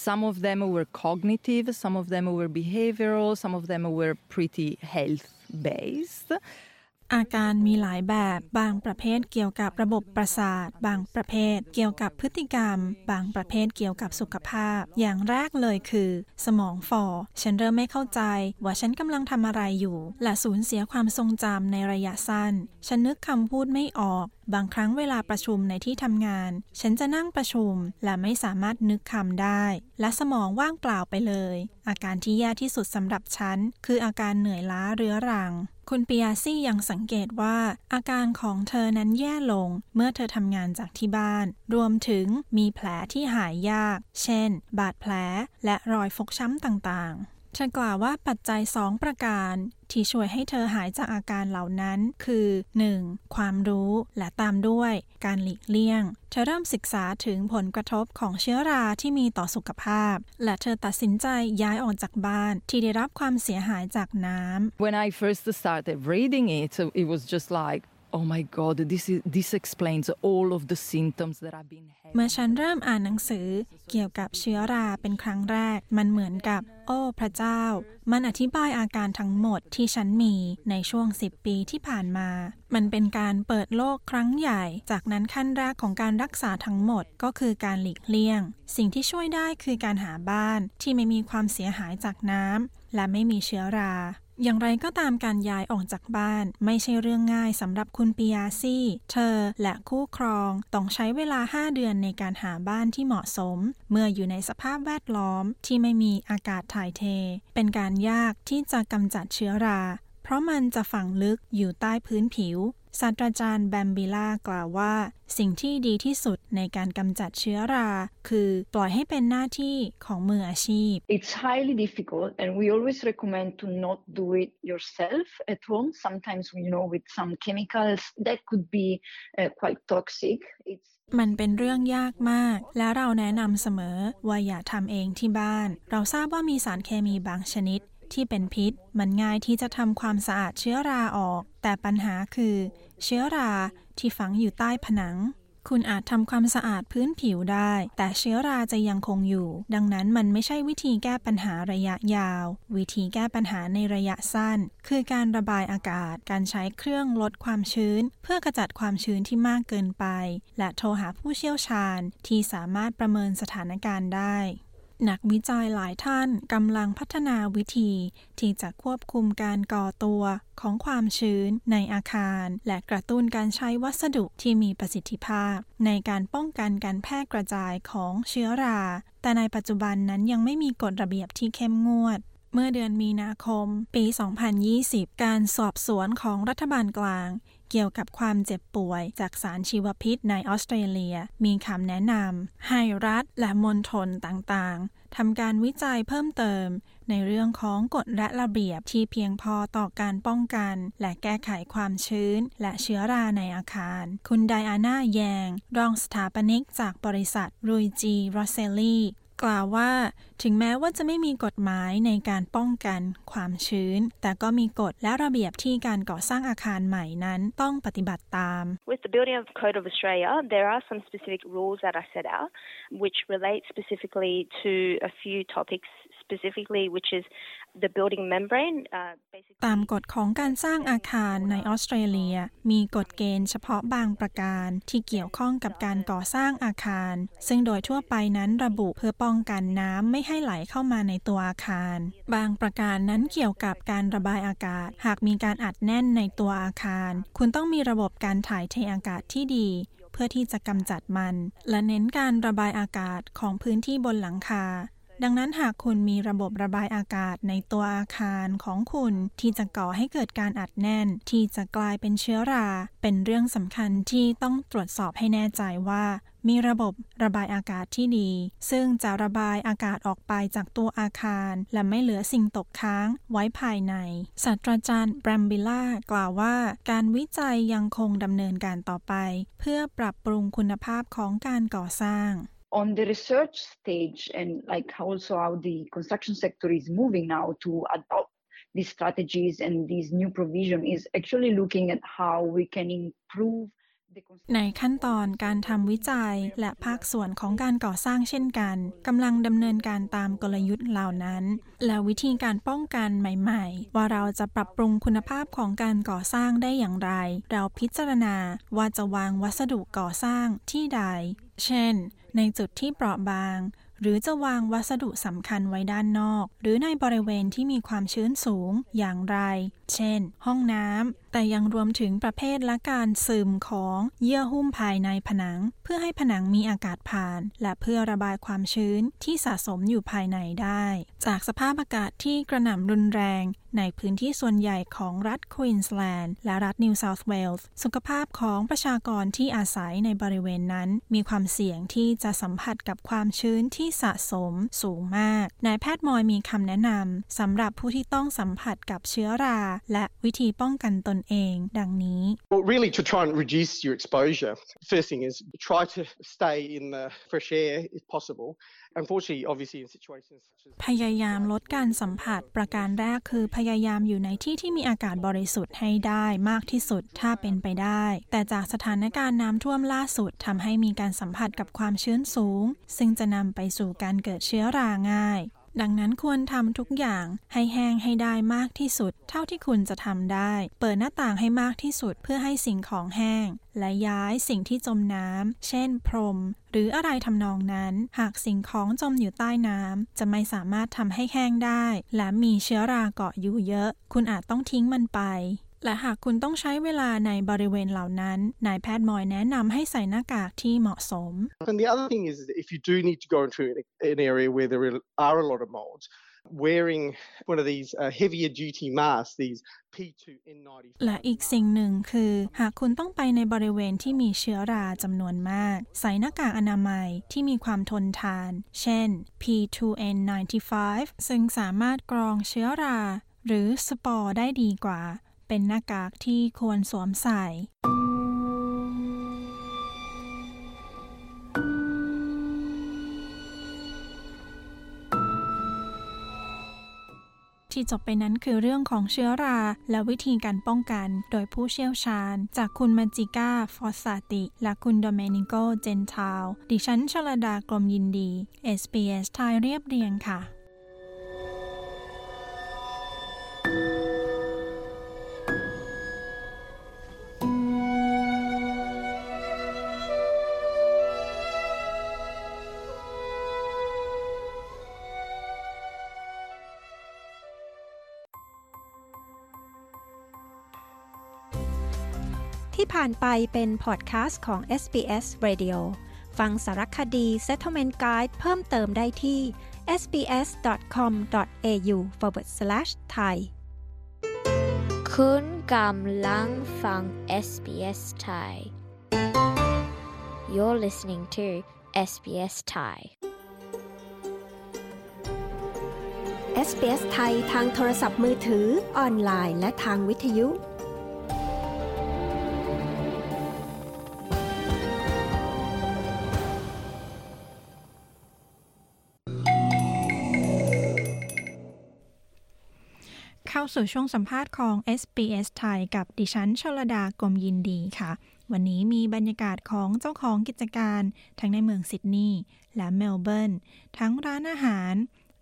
Speaker 15: Some of them were cognitive, some of them were behavioral, some of them were pretty health based.
Speaker 1: อาการมีหลายแบบ บางประเภทเกี่ยวกับระบบประสาท บางประเภทเกี่ยวกับพฤติกรรม บางประเภทเกี่ยวกับสุขภาพ อย่างแรกเลยคือ สมองฝ่อ ฉันเริ่มไม่เข้าใจ ว่าฉันกำลังทำอะไรอยู่ และสูญเสียความทรงจำในระยะสั้น ฉันนึกคำพูดไม่ออกบางครั้งเวลาประชุมในที่ทำงาน ฉันจะนั่งประชุมและไม่สามารถนึกคำได้ และสมองว่างเปล่าไปเลย อาการที่แย่ที่สุดสำหรับฉัน คืออาการเหนื่อยล้าเรื้อรัง คุณปิยาซี่ยังสังเกตว่า อาการของเธอนั้นแย่ลงเมื่อเธอทำงานจากที่บ้าน รวมถึงมีแผลที่หายยาก เช่น บาดแผลและรอยฟกช้ำต่างๆ เธอกล่าวว่าปัจจัย 2 ประการ ที่ช่วยให้เธอหายจากอาการเหล่านั้นคือ 1. ความรู้และตามด้วย การหลีกเลี่ยง เธอเริ่มศึกษาถึงผลกระทบของเชื้อราที่มีต่อสุขภาพ และเธอตัดสินใจย้ายออกจากบ้านที่ได้รับความเสียหายจากน้ำ
Speaker 15: When I first started reading it it was just like oh my god this is this explains all of the symptoms that I've been
Speaker 1: เมื่อฉันเริ่มอ่านหนังสือเกี่ยวกับเชื้อราเป็นครั้งแรก มันเหมือนกับ โอ้พระเจ้า มันอธิบายอาการทั้งหมดที่ฉันมีในช่วง 10 ปีที่ผ่านมา มันเป็นการเปิดโลกครั้งใหญ่ จากนั้นขั้นแรกของการรักษาทั้งหมดก็คือการหลีกเลี่ยง สิ่งที่ช่วยได้คือการหาบ้านที่ไม่มีความเสียหายจากน้ำและไม่มีเชื้อราอย่างไรก็ตามการย้ายออกจากบ้านไม่ใช่เรื่องง่ายสำหรับคุณปิยาซี่ เธอและคู่ครองต้องใช้เวลา 5 เดือนในการหาบ้านที่เหมาะสม เมื่ออยู่ในสภาพแวดล้อมที่ไม่มีอากาศถ่ายเท เป็นการยากที่จะกำจัดเชื้อรา เพราะมันจะฝังลึกอยู่ใต้พื้นผิว ศาสตราจารย์แบมบิล่ากล่าวว่า สิ่งที่ดีที่สุดในการกำจัดเชื้อรา คือปล่อยให้เป็นหน้าที่ของมืออาชีพ
Speaker 14: It's highly difficult and we always recommend to not do it yourself at home sometimes you know with some chemicals that could be uh, quite toxic It's
Speaker 1: มันเป็นเรื่องยากมาก และเราแนะนำเสมอว่าอย่าทำเองที่บ้าน เราทราบว่ามีสารเคมีบางชนิด ที่เป็นพิษ มันง่ายที่จะทำความสะอาดเชื้อราออก แต่ปัญหาคือ เชื้อราที่ฝังอยู่ใต้ผนัง คุณอาจทำความสะอาดพื้นผิวได้ แต่เชื้อราจะยังคงอยู่ ดังนั้นมันไม่ใช่วิธีแก้ปัญหาระยะยาว วิธีแก้ปัญหาในระยะสั้น คือการระบายอากาศ การใช้เครื่องลดความชื้น เพื่อกจัดความชื้นที่มากเกินไป และโทรหาผู้เชี่ยวชาญที่สามารถประเมินสถานการณ์ได้ นักวิจัยหลายท่านกำลังพัฒนาวิธี ที่จะควบคุมการก่อตัวของความชื้นในอาคาร และกระตุ้นการใช้วัสดุที่มีประสิทธิภาพ ในการป้องกันการแพร่กระจายของเชื้อรา แต่ในปัจจุบันนั้นยังไม่มีกฎระเบียบที่เข้มงวด เมื่อเดือนมีนาคม ปี 2020 การสอบสวนของรัฐบาลกลาง เกี่ยวกับความเจ็บป่วยจากสารชีวพิษในออสเตรเลีย มีคำแนะนำให้รัฐและมณฑลต่างๆทำการวิจัยเพิ่มเติม ในเรื่องของกฎและระเบียบที่เพียงพอต่อการป้องกัน และแก้ไขความชื้น และเชื้อราในอาคาร คุณไดอาน่าแยง รองสถาปนิกจากบริษัทรุยจีรอเซลลี่ กล่าวว่า ถึงแม้ว่าจะไม่มีกฎหมายในการป้องกันความชื้น แต่ก็มีกฎและระเบียบที่การก่อสร้างอาคารใหม่นั้นต้องปฏิบัติตาม
Speaker 16: With the Building of Code of Australia there are some specific rules that are set out which relate specifically to a few topics specifically which is the building membrane
Speaker 1: ตามกฎของการสร้างอาคารในออสเตรเลีย มีกฎเกณฑ์เฉพาะบางประการที่เกี่ยวข้องกับการก่อสร้างอาคาร ซึ่งโดยทั่วไปนั้นระบุเพื่อป้องกันน้ำไม่ให้ไหลเข้ามาในตัวอาคาร บางประการนั้นเกี่ยวกับการระบายอากาศ หากมีการอัดแน่นในตัวอาคาร คุณต้องมีระบบการถ่ายเทอากาศที่ดีเพื่อที่จะกำจัดมัน และเน้นการระบายอากาศของพื้นที่บนหลังคา ดังนั้นหากคุณมีระบบระบายอากาศในตัวอาคารของคุณที่จะก่อให้เกิดการอัดแน่น ที่จะกลายเป็นเชื้อรา เป็นเรื่องสำคัญที่ต้องตรวจสอบให้แน่ใจว่ามีระบบระบายอากาศที่ดี ซึ่งจะระบายอากาศออกไปจากตัวอาคาร และไม่เหลือสิ่งตกค้างไว้ภายใน ศาสตราจารย์แบรมบิล่ากล่าวว่า การวิจัยยังคงดำเนินการต่อไป เพื่อปรับปรุงคุณภาพของการก่อสร้าง
Speaker 14: on the research stage and like also how the construction sector is moving now to adopt these strategies and these new provision is actually looking at how we can improve
Speaker 1: ในขั้นตอนการทำวิจัยและภาคส่วนของการก่อสร้างเช่นกันกำลังดำเนินการตามกลยุทธ์เหล่านั้น และวิธีการป้องกันใหม่ๆ ว่าเราจะปรับปรุงคุณภาพของการก่อสร้างได้อย่างไร เราพิจารณาว่าจะวางวัสดุก่อสร้างที่ใด เช่น ในจุดที่เปราะบาง หรือจะวางวัสดุสำคัญไว้ด้านนอก หรือในบริเวณที่มีความชื้นสูงอย่างไร เช่น ห้องน้ำแต่ยังรวมถึงประเภทและการซึมของเยื่อหุ้มภายในผนัง เพื่อให้ผนังมีอากาศผ่าน และเพื่อระบายความชื้นที่สะสมอยู่ภายในได้ จากสภาพอากาศที่กระหน่ำรุนแรง ในพื้นที่ส่วนใหญ่ของรัฐควีนสแลนด์และรัฐนิวเซาท์เวลส์สุขภาพของประชากรที่อาศัยในบริเวณนั้น มีความเสี่ยงที่จะสัมผัสกับความชื้นที่สะสมสูงมาก นายแพทย์มอยมีคำแนะนำสำหรับผู้ที่ต้องสัมผัสกับเชื้อรา และวิธีป้องกันตนเอง ดังนี้
Speaker 3: Well, really to try and reduce your exposure, first thing is try to stay in the fresh air if possible.
Speaker 1: พยายามลดการสัมผัสประการแรกคือพยายามอยู่ในที่ที่มีอากาศบริสุทธิ์ให้ได้มากที่สุดถ้าเป็นไปได้ แต่จากสถานการณ์น้ำท่วมล่าสุดทำให้มีการสัมผัสกับความชื้นสูง ซึ่งจะนำไปสู่การเกิดเชื้อราง่าย ดังนั้นควรทำทุกอย่างให้แห้งให้ได้มากที่สุด เท่าที่คุณจะทำได้ เปิดหน้าต่างให้มากที่สุดเพื่อให้สิ่งของแห้ง และย้ายสิ่งที่จมน้ำเช่น พรม หรืออะไรทำนองนั้น หากสิ่งของจมอยู่ใต้น้ำจะไม่สามารถทำให้แห้งได้ และมีเชื้อราเกาะอยู่เยอะ คุณอาจต้องทิ้งมันไป และหากคุณต้องใช้เวลาในบริเวณเหล่านั้น นายแพทย์มอยแนะนำให้ใส่หน้ากากที่เหมาะสม
Speaker 3: And the other thing is if you do need to go into an area where there are a lot of molds wearing one of these uh, heavier duty masks these P2N95
Speaker 1: และอีกสิ่งหนึ่งคือ หากคุณต้องไปในบริเวณที่มีเชื้อราจำนวนมาก ใส่หน้ากากอนามัยที่มีความทนทาน เช่น P2N95 ซึ่งสามารถกรองเชื้อรา หรือสปอร์ได้ดีกว่า เป็นหน้ากากที่ควรสวมใส่ที่จบไปนั้นคือเรื่องของเชื้อราและวิธีการป้องกันโดยผู้เชี่ยวชาญ จากคุณมาจิก้า ฟอสซาติ และคุณโดเมนิโก เจนทาว ดิฉันชลดากรมยินดี SBS ไทยเรียบเรียงค่ะ
Speaker 6: ผ่านไปเป็นพอดแคสต์ของ SBS Radio ฟังสารคดี Settlement Guide เพิ่มเติมได้ที่ sbs.com.au forward slash thai
Speaker 17: คุณกำลังฟัง SBS Thai You're listening to SBS Thai
Speaker 6: SBS ไทยทางโทรศัพท์มือถือ ออนไลน์ และทางวิทยุ
Speaker 1: สู่ช่วงสัมภาษณ์ของ SBS ไทยกับดิฉันชลดากรมยินดีค่ะ วันนี้มีบรรยากาศของเจ้าของกิจการ ทั้งในเมืองซิดนีย์และเมลเบิร์นทั้งร้านอาหาร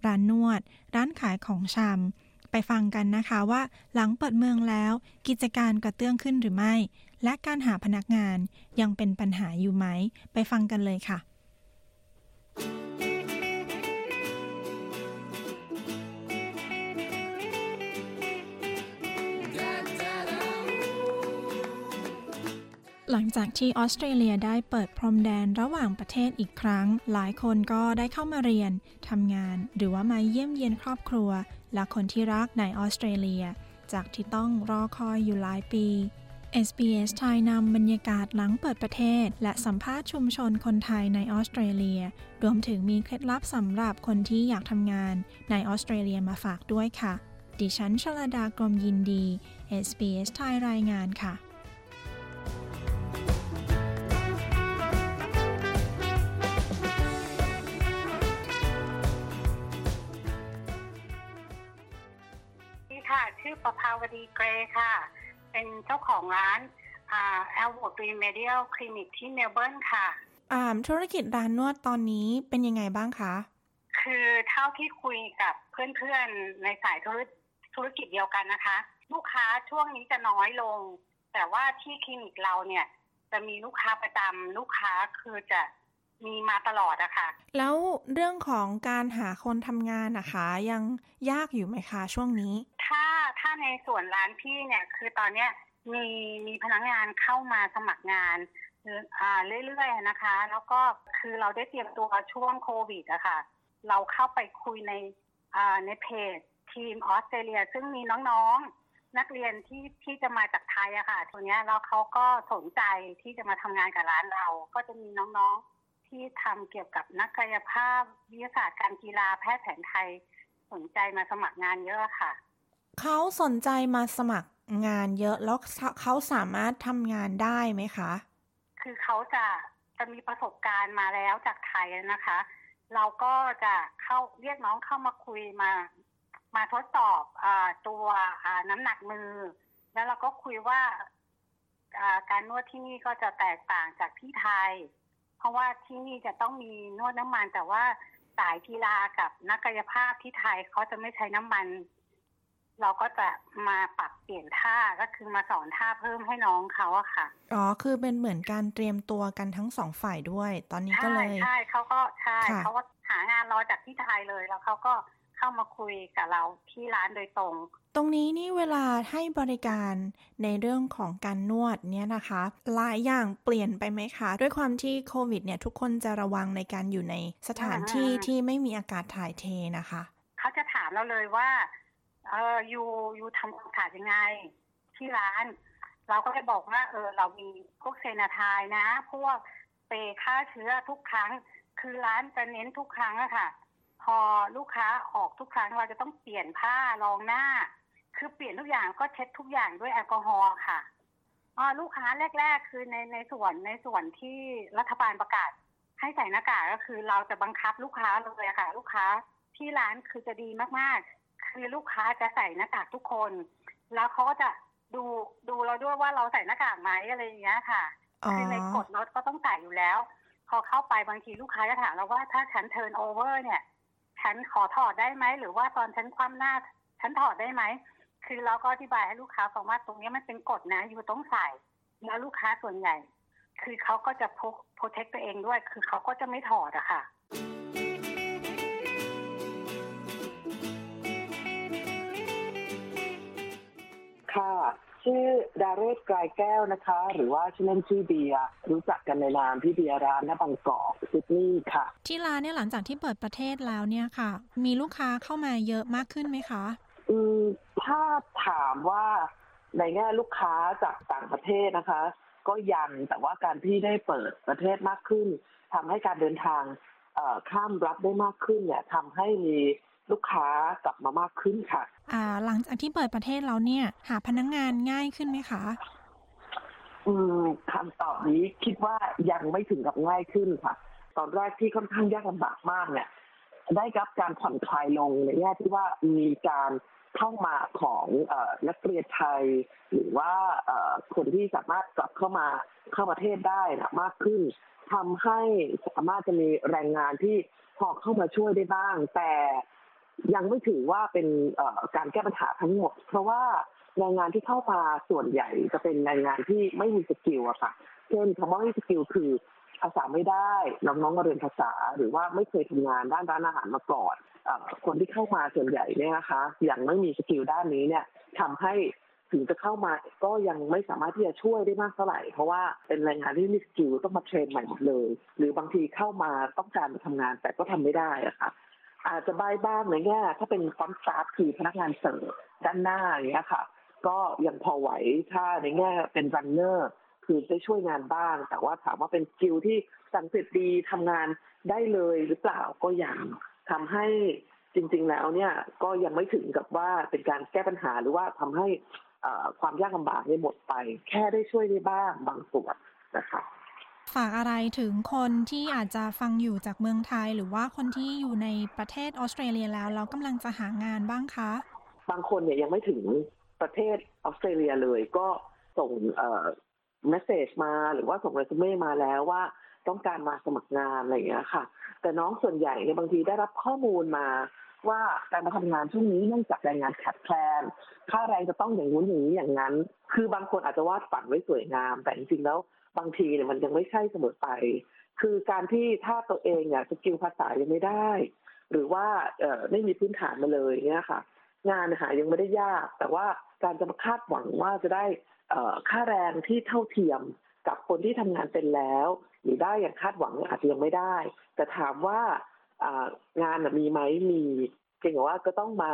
Speaker 1: ร้านนวด ร้านขายของชำไปฟังกันนะคะว่าหลังเปิดเมืองแล้ว กิจการกระเตื้องขึ้นหรือไม่ และการหาพนักงานยังเป็นปัญหาอยู่ไหม ไปฟังกันเลยค่ะ หลังจากที่ออสเตรเลียได้เปิดพรมแดนระหว่างประเทศอีกครั้ง หลายคนก็ได้เข้ามาเรียนทำงาน หรือว่ามาเยี่ยมเยียนครอบครัว และคนที่รักในออสเตรเลีย จากที่ต้องรอคอยอยู่หลายปี SBS ไทยนำบรรยากาศหลังเปิดประเทศ และสัมภาษณ์ชุมชนคนไทยในออสเตรเลีย รวมถึงมีเคล็ดลับสำหรับคนที่อยากทำงานในออสเตรเลียมาฝากด้วยค่ะ ดิฉันชลดากรมยินดี SBS ไทยรายงานค่ะ
Speaker 2: ชื่อประภาวดีเกรค่ะ เป็นเจ้าของร้าน Elwood Remedial Clinic ที่เมลเบิร์นค่ะ
Speaker 1: อ่าธุรกิจร้านนวดตอนนี้เป็นยังไงบ้างคะ
Speaker 2: คือเท่าที่คุยกับเพื่อนๆในสายธุรธุรกิจเดียวกันนะคะ ลูกค้าช่วงนี้จะน้อยลง แต่ว่าที่คลินิกเราเนี่ย จะมีลูกค้าประจำลูกค้าคือจะ มีมาตลอดอะค่ะ
Speaker 1: แล้วเรื่องของการหาคนทำงานนะคะ ยังยากอยู่ไหมคะช่วงนี้
Speaker 2: ถ้าถ้าในส่วนร้านพี่เนี่ย คือตอนเนี้ยมีมีพนักงานเข้ามาสมัครงานอ่าเรื่อยๆนะคะ แล้วก็คือเราได้เตรียมตัวช่วงโควิดอะค่ะ เราเข้าไปคุยในอ่าในเพจทีมออสเตรเลีย ซึ่งมีน้องๆ นักเรียนที่ที่จะมาจากไทยอะค่ะตัวเนี้ยแล้วเขาก็สนใจที่จะมาทำงานกับร้านเรา ก็จะมีน้องๆ ที่ทำเกี่ยวกับนักกายภาพวิทยาศาสตร์การกีฬาแพทย์แผนไทยสนใจมาสมัครงานเยอะค่ะ
Speaker 1: เขาสนใจมาสมัครงานเยอะแล้วเขาสามารถทำงานได้ไหมคะ
Speaker 2: คือเขาจะจะมีประสบการณ์มาแล้วจากไทยนะคะ เราก็จะเข้าเรียกน้องเข้ามาคุยมา มาทดสอบอตัวน้ำหนักมือ แล้วเราก็คุยว่าการนวดที่นี่ก็จะแตกต่างจากที่ไทย เพราะว่าที่นี่จะต้องมีนวดน้ำมัน แต่ว่าสายกีฬากับนักกายภาพที่ไทยเขาจะไม่ใช้น้ำมัน เราก็จะมาปรับเปลี่ยนท่าก็คือมาสอนท่าเพิ่มให้น้องเขาอะค่ะ
Speaker 1: อ๋อคือเป็นเหมือนการเตรียมตัวกันทั้งสองฝ่ายด้วย ตอนนี้ก็เลย
Speaker 2: ใช่เขาก็ใช่เขาก็หางานรอจากที่ไทยเลยแล้วเขาก็ เข้ามาคุยกับเราที่ร้านโดยตรง
Speaker 1: ตรงนี้นี่เวลาให้บริการในเรื่องของการนวดเนี่ยนะคะหลายอย่างเปลี่ยนไปไหมคะ ด้วยความที่โควิดเนี่ยทุกคนจะระวังในการอยู่ในสถานที่ที่ไม่มีอากาศถ่ายเทนะคะ
Speaker 2: เขาจะถามเราเลยว่าเอออยู่อยู่ทำความสะอาดยังไง ที่ร้าน เราก็จะบอกว่า เออ เรามีพวกเซนาทายนะ พวกเปฆ่าเชื้อทุกครั้ง คือร้านจะเน้นทุกครั้งอะค่ะ พอลูกค้าออกทุกครั้งเราจะต้องเปลี่ยนผ้ารองหน้า คือเปลี่ยนทุกอย่างก็เช็ดทุกอย่างด้วยแอลกอฮอล์ค่ะอ๋อลูกค้าแรก ๆ คือในในส่วนในส่วนที่รัฐบาลประกาศ ให้ใส่หน้ากากก็คือเราจะบังคับลูกค้าเลยค่ะ ลูกค้าที่ร้านคือจะดีมากๆ คือลูกค้าจะใส่หน้ากากทุกคน แล้วเขาก็จะดูดูเราด้วยว่าเราใส่หน้ากากไหมอะไรอย่างเงี้ยค่ะคือในกฎรถก็ต้องใส่อยู่แล้ว พอเข้าไปบางทีลูกค้าจะถามเราว่าถ้าฉัน turn over เนี่ย ฉันขอถอดได้ไหม หรือว่าตอนฉันคว่ำหน้า ฉันถอดได้ไหม คือเราก็อธิบายให้ลูกค้าฟังว่าตรงนี้มันเป็นกฎนะ you ต้องใส่แล้วลูกค้าส่วนใหญ่ คือเขาก็จะพก protect ตัวเองด้วย คือเขาก็จะไม่ถอดอะค่ะ
Speaker 18: ค่ะ ชื่อดาเรศกลายแก้วนะคะ หรือว่าชื่อเล่นชื่อเบียร์รู้จักกันในนามพี่เบียร์ร้านหน้าบางกอกซิดนีย์ค่ะ
Speaker 1: ที่ร้านเนี่ยหลังจากที่เปิดประเทศแล้วเนี่ยค่ะ มีลูกค้าเข้ามาเยอะมากขึ้นไหมคะ
Speaker 18: อืมถ้าถามว่าในแง่ลูกค้าจากต่างประเทศนะคะ ก็ยังแต่ว่าการที่ได้เปิดประเทศมากขึ้นทำให้การเดินทางเอ่อข้ามรัฐได้มากขึ้นเนี่ยทำให้มี ลูกค้ากลับมามากขึ้นค่ะ
Speaker 1: อ่า หลังจากที่เปิดประเทศแล้วเนี่ย หาพนักงานง่ายขึ้นไหมคะ
Speaker 18: อืมคำตอบนี้คิดว่ายังไม่ถึงกับง่ายขึ้นค่ะ ตอนแรกที่ค่อนข้างยากลำบากมากเนี่ยได้รับการผ่อนคลายลงในแง่ที่ว่ามีการเข้ามาของเออนักเรียนไทย หรือว่าเอ่อคนที่สามารถกลับเข้ามาเข้าประเทศได้นะมากขึ้นทำให้สามารถจะมีแรงงานที่พอเข้ามาช่วยได้บ้าง แต่ ยังไม่ถือว่าเป็นการแก้ปัญหาทั้งหมด เพราะว่าแรงงานที่เข้ามาส่วนใหญ่จะเป็นแรงงานที่ไม่มี skill อะค่ะ เช่นคำว่าไม่มี skill คือภาษาไม่ได้น้องๆมาเรียนภาษา หรือว่าไม่เคยทำงานด้านร้านอาหารมาก่อนอคนที่เข้ามาส่วนใหญ่เนี่ยนะคะยังไม่มี skill ด้านนี้เนี่ยทำให้ถึงจะเข้ามาก็ยังไม่สามารถที่จะช่วยได้มากเท่าไหร่ เพราะว่าเป็นแรงงานที่มี skill ต้องมา train ใหม่หมดเลย หรือบางทีเข้ามาต้องการมาทำงานแต่ก็ทำไม่ได้อะค่ะ อาจจะได้บ้างในแง่ถ้าเป็น front staff คือพนักงานเสิร์ฟด้านหน้าอย่างเงี้ยค่ะ ก็ยังพอไหวถ้าในแง่เป็น runner คือได้ช่วยงานบ้าง แต่ว่าถามว่าเป็น skill ที่สังเสร็จดีทำงานได้เลยหรือเปล่าก็ยังทำให้จริง ๆ แล้วเนี่ยก็ยังไม่ถึงกับว่าเป็นการแก้ปัญหาหรือว่าทำให้อ่อความยากลำบากเนี่ยหมดไป แค่ได้ช่วยได้บ้างบางส่วนนะคะ
Speaker 1: ฝากอะไรถึงคนที่อาจจะฟังอยู่จากเมืองไทย หรือว่าคนที่อยู่ในประเทศออสเตรเลียแล้วแล้วกำลังจะหางานบ้างคะ
Speaker 18: บางคนเนี่ยยังไม่ถึงประเทศออสเตรเลียเลยก็ส่งเอ่อเมสเซจมาหรือว่าส่งเรซูเม่มาแล้วว่าต้องการมาสมัครงานอะไรอย่างเงี้ยค่ะ แต่น้องส่วนใหญ่เนี่ยบางทีได้รับข้อมูลมาว่าการมาทำงานช่วงนี้เนื่องจากแรงงานขาดแคลน ค่าแรงจะต้องอย่างนู้นอย่างนี้อย่างนั้น คือบางคนอาจจะวาดฝันไว้สวยงาม แต่จริงๆแล้ว บางทีเนี่ยมันยังไม่ใช่เสมอไป คือการที่ถ้าตัวเองเนี่ยสกิลภาษายังไม่ได้ หรือว่าเอ่อไม่มีพื้นฐานมาเลยเนี่ยค่ะ งานหายังไม่ได้ยาก แต่ว่าการจะมาคาดหวังว่าจะได้เอ่อค่าแรงที่เท่าเทียมกับคนที่ทำงานเป็นแล้ว หรือได้อย่างคาดหวังอาจจะยังไม่ได้ แต่ถามว่าอ่างานมีไหมมีเพียงแต่ว่าก็ต้องมา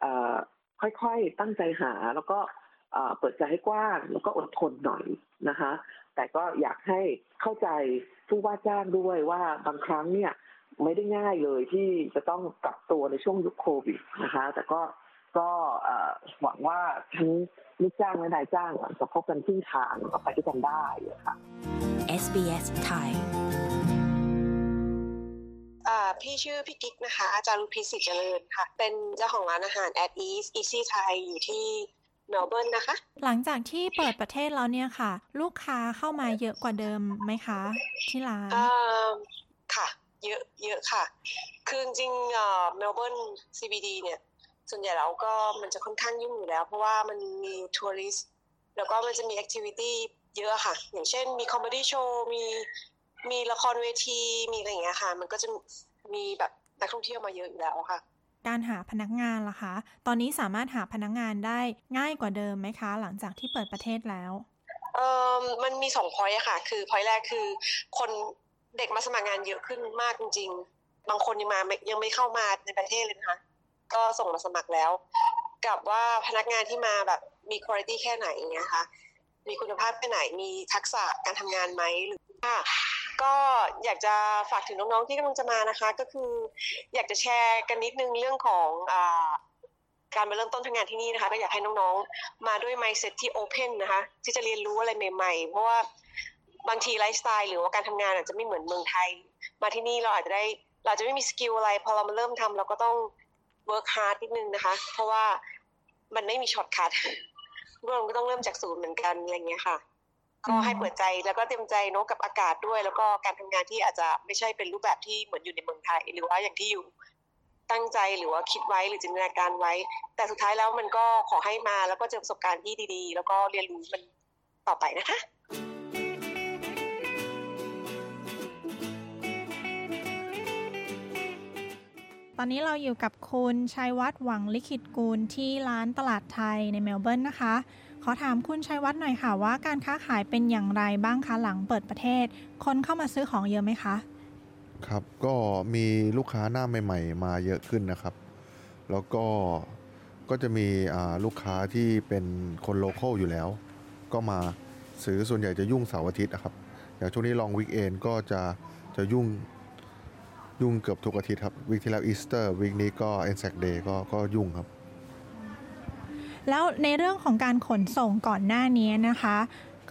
Speaker 18: เอ่อค่อยๆตั้งใจหาแล้วก็เอ่อเปิดใจให้กว้างแล้วก็อดทนหน่อยนะคะ แต่ก็อยากให้เข้าใจผู้ว่าจ้างด้วยว่าบางครั้งเนี่ยไม่ได้ง่ายเลยที่จะต้องปรับตัวในช่วงยุคโควิดนะคะ แต่ก็ก็เอ่อหวังว่าทั้งลูกจ้างและนายจ้างจะพบกันครึ่งทางแล้วก็ไปด้วยกันได้อะค่ะ
Speaker 7: SBS ไทย
Speaker 19: อ่าพี่ชื่อพี่กิ๊กนะคะ อาจารย์รุพิสิทธิ์เจริญค่ะ เป็นเจ้าของร้านอาหาร at ease easy Thai อยู่ที่ เมลเบิร์นนะคะ
Speaker 1: หลังจากที่เปิดประเทศแล้วเนี่ยค่ะ ลูกค้าเข้ามาเยอะกว่าเดิมไหมคะ ที่ร้าน
Speaker 19: อ่าค่ะ เยอะเยอะค่ะ คือจริงๆเอ่อเมลเบิร์น CBD เนี่ย ส่วนใหญ่แล้วก็มันจะค่อนข้างยุ่งอยู่แล้ว เพราะว่ามันมี tourist แล้วก็มันจะมี activity เยอะค่ะ อย่างเช่นมี comedy show มีมีละครเวทีมีอะไรอย่างเงี้ยค่ะ มันก็จะมีแบบนักท่องเที่ยวมาเยอะอยู่แล้วค่ะ
Speaker 1: การหาพนักงานล่ะคะ ตอนนี้สามารถหาพนักงานได้ง่ายกว่าเดิมไหมคะ หลังจากที่เปิดประเทศแล้ว
Speaker 19: เออมันมีสอง point อะค่ะ คือ point แรกคือ คนเด็กมาสมัครงานเยอะขึ้นมากจริง ๆ บางคนยังมายังไม่เข้ามาในประเทศเลยนะคะ ก็ส่งมาสมัครแล้ว กับว่าพนักงานที่มาแบบมีคุณภาพแค่ไหนอย่างเงี้ยค่ะ มีคุณภาพแค่ไหนมีทักษะการทำงานไหมหรือค่ะก็อยากจะฝากถึงน้องๆที่กำลังจะมานะคะ ก็คืออยากจะแชร์กันนิดนึงเรื่องของอการมาเริ่มต้นทำงานที่นี่นะคะ ก็อยากให้น้องๆ มาด้วย mindset ที่ open นะคะ ที่จะเรียนรู้อะไรใหม่ๆ เพราะว่าบางทีไลฟ์สไตล์หรือว่าการทำงานอาจจะไม่เหมือนเมืองไทย มาที่นี่เราอาจจะได้เราจะไม่มีสกิลอะไร พอเรามาเริ่มทำเราก็ต้อง work hard นิดนึงนะคะ เพราะว่ามันไม่มี shortcut ทุกคนก็ต้องเริ่มจากศูนย์เหมือนกันอะไรเงี้ยค่ะก็ให้เปิดใจแล้วก็เต็มใจเนาะกับอากาศด้วย แล้วก็การทำงานที่อาจจะไม่ใช่เป็นรูปแบบที่เหมือนอยู่ในเมืองไทย หรือว่าอย่างที่ you ตั้งใจหรือว่าคิดไว้หรือจินตนาการไว้ แต่สุดท้ายแล้วมันก็ขอให้มาแล้วก็เจอประสบการณ์ที่ดีๆ แล้วก็เรียนรู้มันต่อไปนะคะ
Speaker 1: อนนี้เราอยู่กับคุณชัยวัฒน์หวังลิขิตกูลที่ร้านตลาดไทยในเมลเบิร์นนะคะ ขอถามคุณชัยวัฒน์หน่อยค่ะว่าการค้าขายเป็นอย่างไรบ้างคะหลังเปิดประเทศ คนเข้ามาซื้อของเยอะไหมคะ
Speaker 20: ครับก็มีลูกค้าหน้าใหม่ ๆ มาเยอะขึ้นนะครับ แล้วก็ก็จะมีลูกค้าที่เป็นคน local อยู่แล้ว ก็มาซื้อส่วนใหญ่จะยุ่งเสาร์อาทิตย์นะครับอย่างช่วงนี้ long weekend ก็จะจะยุ่ง ยุ่งเกือบทุกอาทิตย์ครับ week ที่แล้ว Easter week นี้ก็ Anzac Day ก็ก็ยุ่งครับ
Speaker 1: แล้วในเรื่องของการขนส่งก่อนหน้านี้นะคะ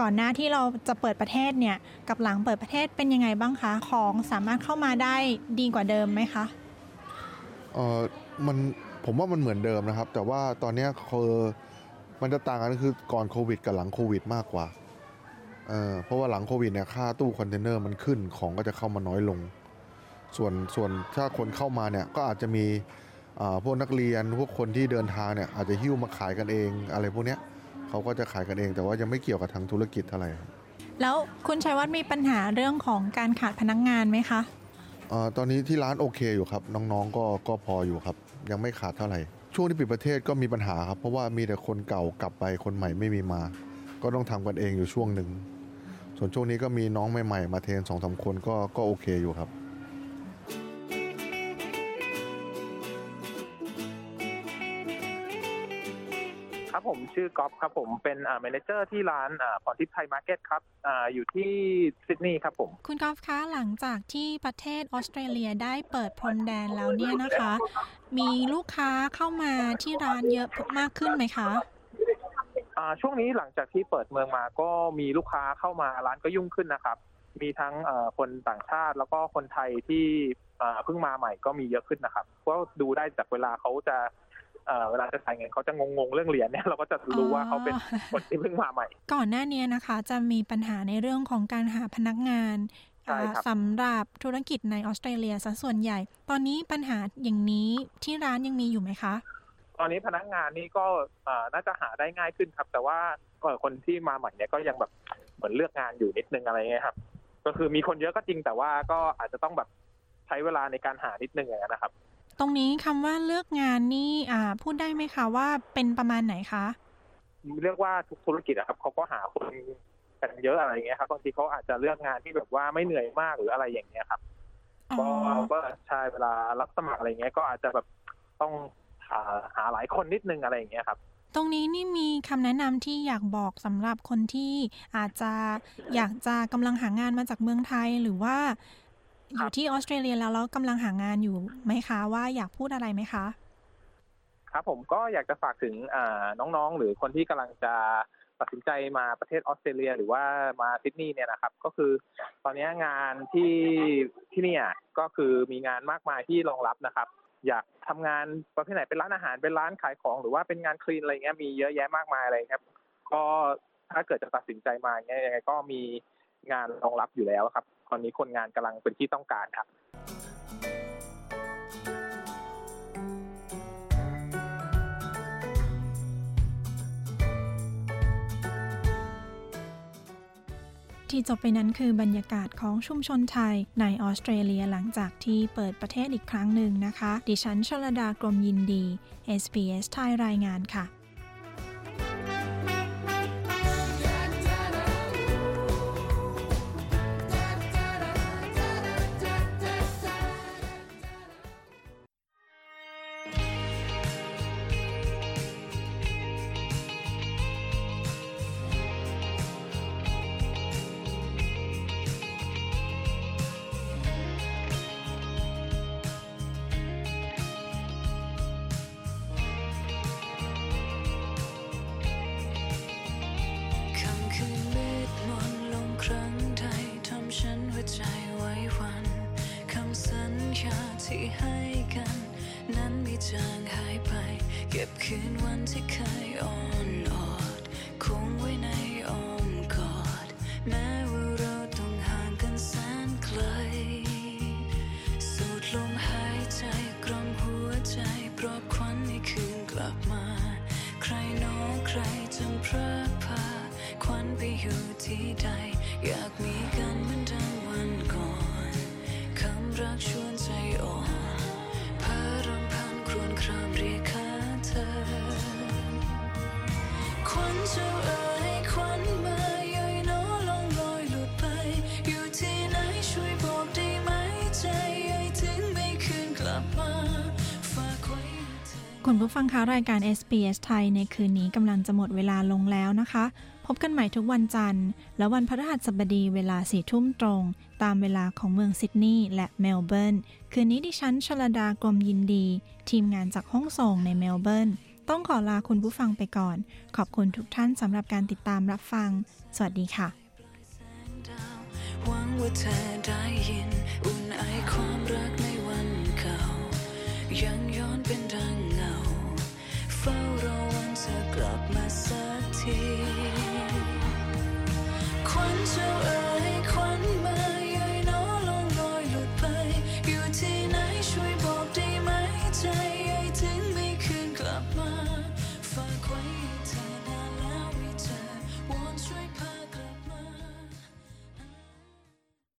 Speaker 1: ก่อนหน้าที่เราจะเปิดประเทศเนี่ย กับหลังเปิดประเทศเป็นยังไงบ้างคะ ของสามารถเข้ามาได้ดีกว่าเดิมไหมคะ
Speaker 20: เออมันผมว่ามันเหมือนเดิมนะครับ แต่ว่าตอนนี้คือมันจะต่างกันคือก่อนโควิด กับหลังโควิด มากกว่าเออเพราะว่าหลังโควิดเนี่ยค่าตู้คอนเทนเนอร์มันขึ้นของก็จะเข้ามาน้อยลง ส่วนส่วนถ้าคนเข้ามาเนี่ยก็อาจจะมีพวกนักเรียนพวกคนที่เดินทางเนี่ยอาจจะหิ้วมาขายกันเอง อะไรพวกเนี้ยเขาก็จะขายกันเอง แต่ว่ายังไม่เกี่ยวกับทางธุรกิจเท่าไหร่
Speaker 1: แล้วคุณชัยวัฒน์มีปัญหาเรื่องของการขาดพนักงงานไหมคะ
Speaker 20: อตอนนี้ที่ร้านโอเคอยู่ครับ น้องๆก็ก็พออยู่ครับ ยังไม่ขาดเท่าไหร่ ช่วงที่ปิดประเทศก็มีปัญหาครับ เพราะว่ามีแต่คนเก่ากลับไปคนใหม่ไม่มีมา ก็ต้องทำกันเองอยู่ช่วงหนึ่งส่วนช่วงนี้ก็มีน้องใหม่ๆมาเทนสองสาคนก็ก็โอเคอยู่ครับ
Speaker 21: ชื่อก๊อฟครับผมเป็นอ่า manager ที่ร้านอ่าพรทิพย์ Thai Market ครับอ่าอยู่ที่ซิดนีย์ครับผม
Speaker 1: คุณก๊อฟคะหลังจากที่ประเทศออสเตรเลียได้เปิดพรมแดนแล้วเนี่ยนะคะ มีลูกค้าเข้ามาที่ร้านเยอะมากขึ้นไหมคะ
Speaker 21: อ่าช่วงนี้หลังจากที่เปิดเมืองมาก็มีลูกค้าเข้ามาร้านก็ยุ่งขึ้นนะครับ มีทั้งคนต่างชาติแล้วก็คนไทยที่เพิ่งมาใหม่ก็มีเยอะขึ้นนะครับก็ดูได้จากเวลาเขาจะ เวลาจะจ่ายเงินเขาจะงงๆเรื่องเหรียญเนี่ยเราก็จะรู้ว่าเขาเป็นคนที่เพิ่งมาใหม่
Speaker 1: ก่อนหน้านี้นะคะ จะมีปัญหาในเรื่องของการหาพนักงานสำหรับธุรกิจในออสเตรเลียซะส่วนใหญ่ ตอนนี้ปัญหาอย่างนี้ที่ร้านยังมีอยู่ไหมคะ
Speaker 21: ตอนนี้พนักงานนี่ก็น่าจะหาได้ง่ายขึ้นครับ แต่ว่าคนที่มาใหม่เนี่ยก็ยังแบบเหมือนเลือกงานอยู่นิดนึงอะไรเงี้ยครับ ก็คือมีคนเยอะก็จริงแต่ว่าก็อาจจะต้องแบบใช้เวลาในการหานิดนึงอย่างนั้นนะครับ
Speaker 1: ตรงนี้คำว่าเลือกงานนี่อ่า พูดได้ไหมคะว่าเป็นประมาณไหนคะ
Speaker 21: เรียกว่าทุกธุรกิจอะครับเขาก็หาคนกันเยอะอะไรอย่างเงี้ยครับบางทีเขาอาจจะเลือกงานที่แบบว่าไม่เหนื่อยมากหรืออะไรอย่างเงี้ยครับก็ก็ใช่เวลารับสมัครอะไรเงี้ย ก็อาจจะแบบต้องหาหาหลายคนนิดนึงอะไรอย่างเงี้ยครับ
Speaker 1: ตรงนี้นี่มีคำแนะนำที่อยากบอกสำหรับคนที่อาจจะอยากจะกำลังหางานมาจากเมืองไทยหรือว่า อยู่ที่ออสเตรเลียแล้วแล้วกำลังหางานอยู่ไหมคะว่าอยากพูดอะไรไหมคะ
Speaker 21: ครับผมก็อยากจะฝากถึงน้องๆ หรือคนที่กำลังจะตัดสินใจมาประเทศออสเตรเลีย หรือว่ามาซิดนีย์เนี่ยนะครับ ก็คือตอนนี้งานที่ที่นี่ก็คือมีงานมากมายที่รองรับนะครับ อยากทำงานประเภทไหนเป็นร้านอาหารเป็นร้านขายของ หรือว่าเป็นงานคลีนอะไรเงี้ยมีเยอะแยะมากมายอะไรครับ ก็ถ้าเกิดจะตัดสินใจมาเงี้ยยังไงก็มี งานรองรับอยู่แล้วครับตอนนี้คนงานกำลังเป็นที่ต้องการครับ
Speaker 1: ที่จบไปนั้นคือบรรยากาศของชุมชนไทยในออสเตรเลียหลังจากที่เปิดประเทศอีกครั้งหนึ่งนะคะ ดิฉันชลดากรมยินดี SBS ไทยรายงานค่ะ
Speaker 21: อยากมีกันเหมือนดังวันก่อนคำรักชวนใจอ่อนพารำพันครวญครามเรียกหาเธอควันเจ้าเอ๋ยควันมาเย้ยน้อลองลอยหลุดไป อยู่ที่ไหนช่วยบอกได้ไหมใจเย้ยถึงไม่คืนกลับมา
Speaker 1: คุณผู้ฟังคะรายการ SBS ไทยในคืนนี้กำลังจะหมดเวลาลงแล้วนะคะ บกันใหม่ทุกวันจันทร์ และวันพฤหัสบดีเวลาสี่ทุ่มตรง ตามเวลาของเมืองซิดนีย์และเมลเบิร์น คืนนี้ดิฉันชลดากรมยินดี ทีมงานจากห้องส่งในเมลเบิร์น ต้องขอลาคุณผู้ฟังไปก่อน ขอบคุณทุกท่านสำหรับการติดตามรับฟัง สวัสดีค่ะ
Speaker 21: หวังว่าเธอได้ยินอุ่นไอความรักในวันเก่า ยังย้อนเป็นดังเงา เฝ้ารอวันเธอกลับมาสักที ควัน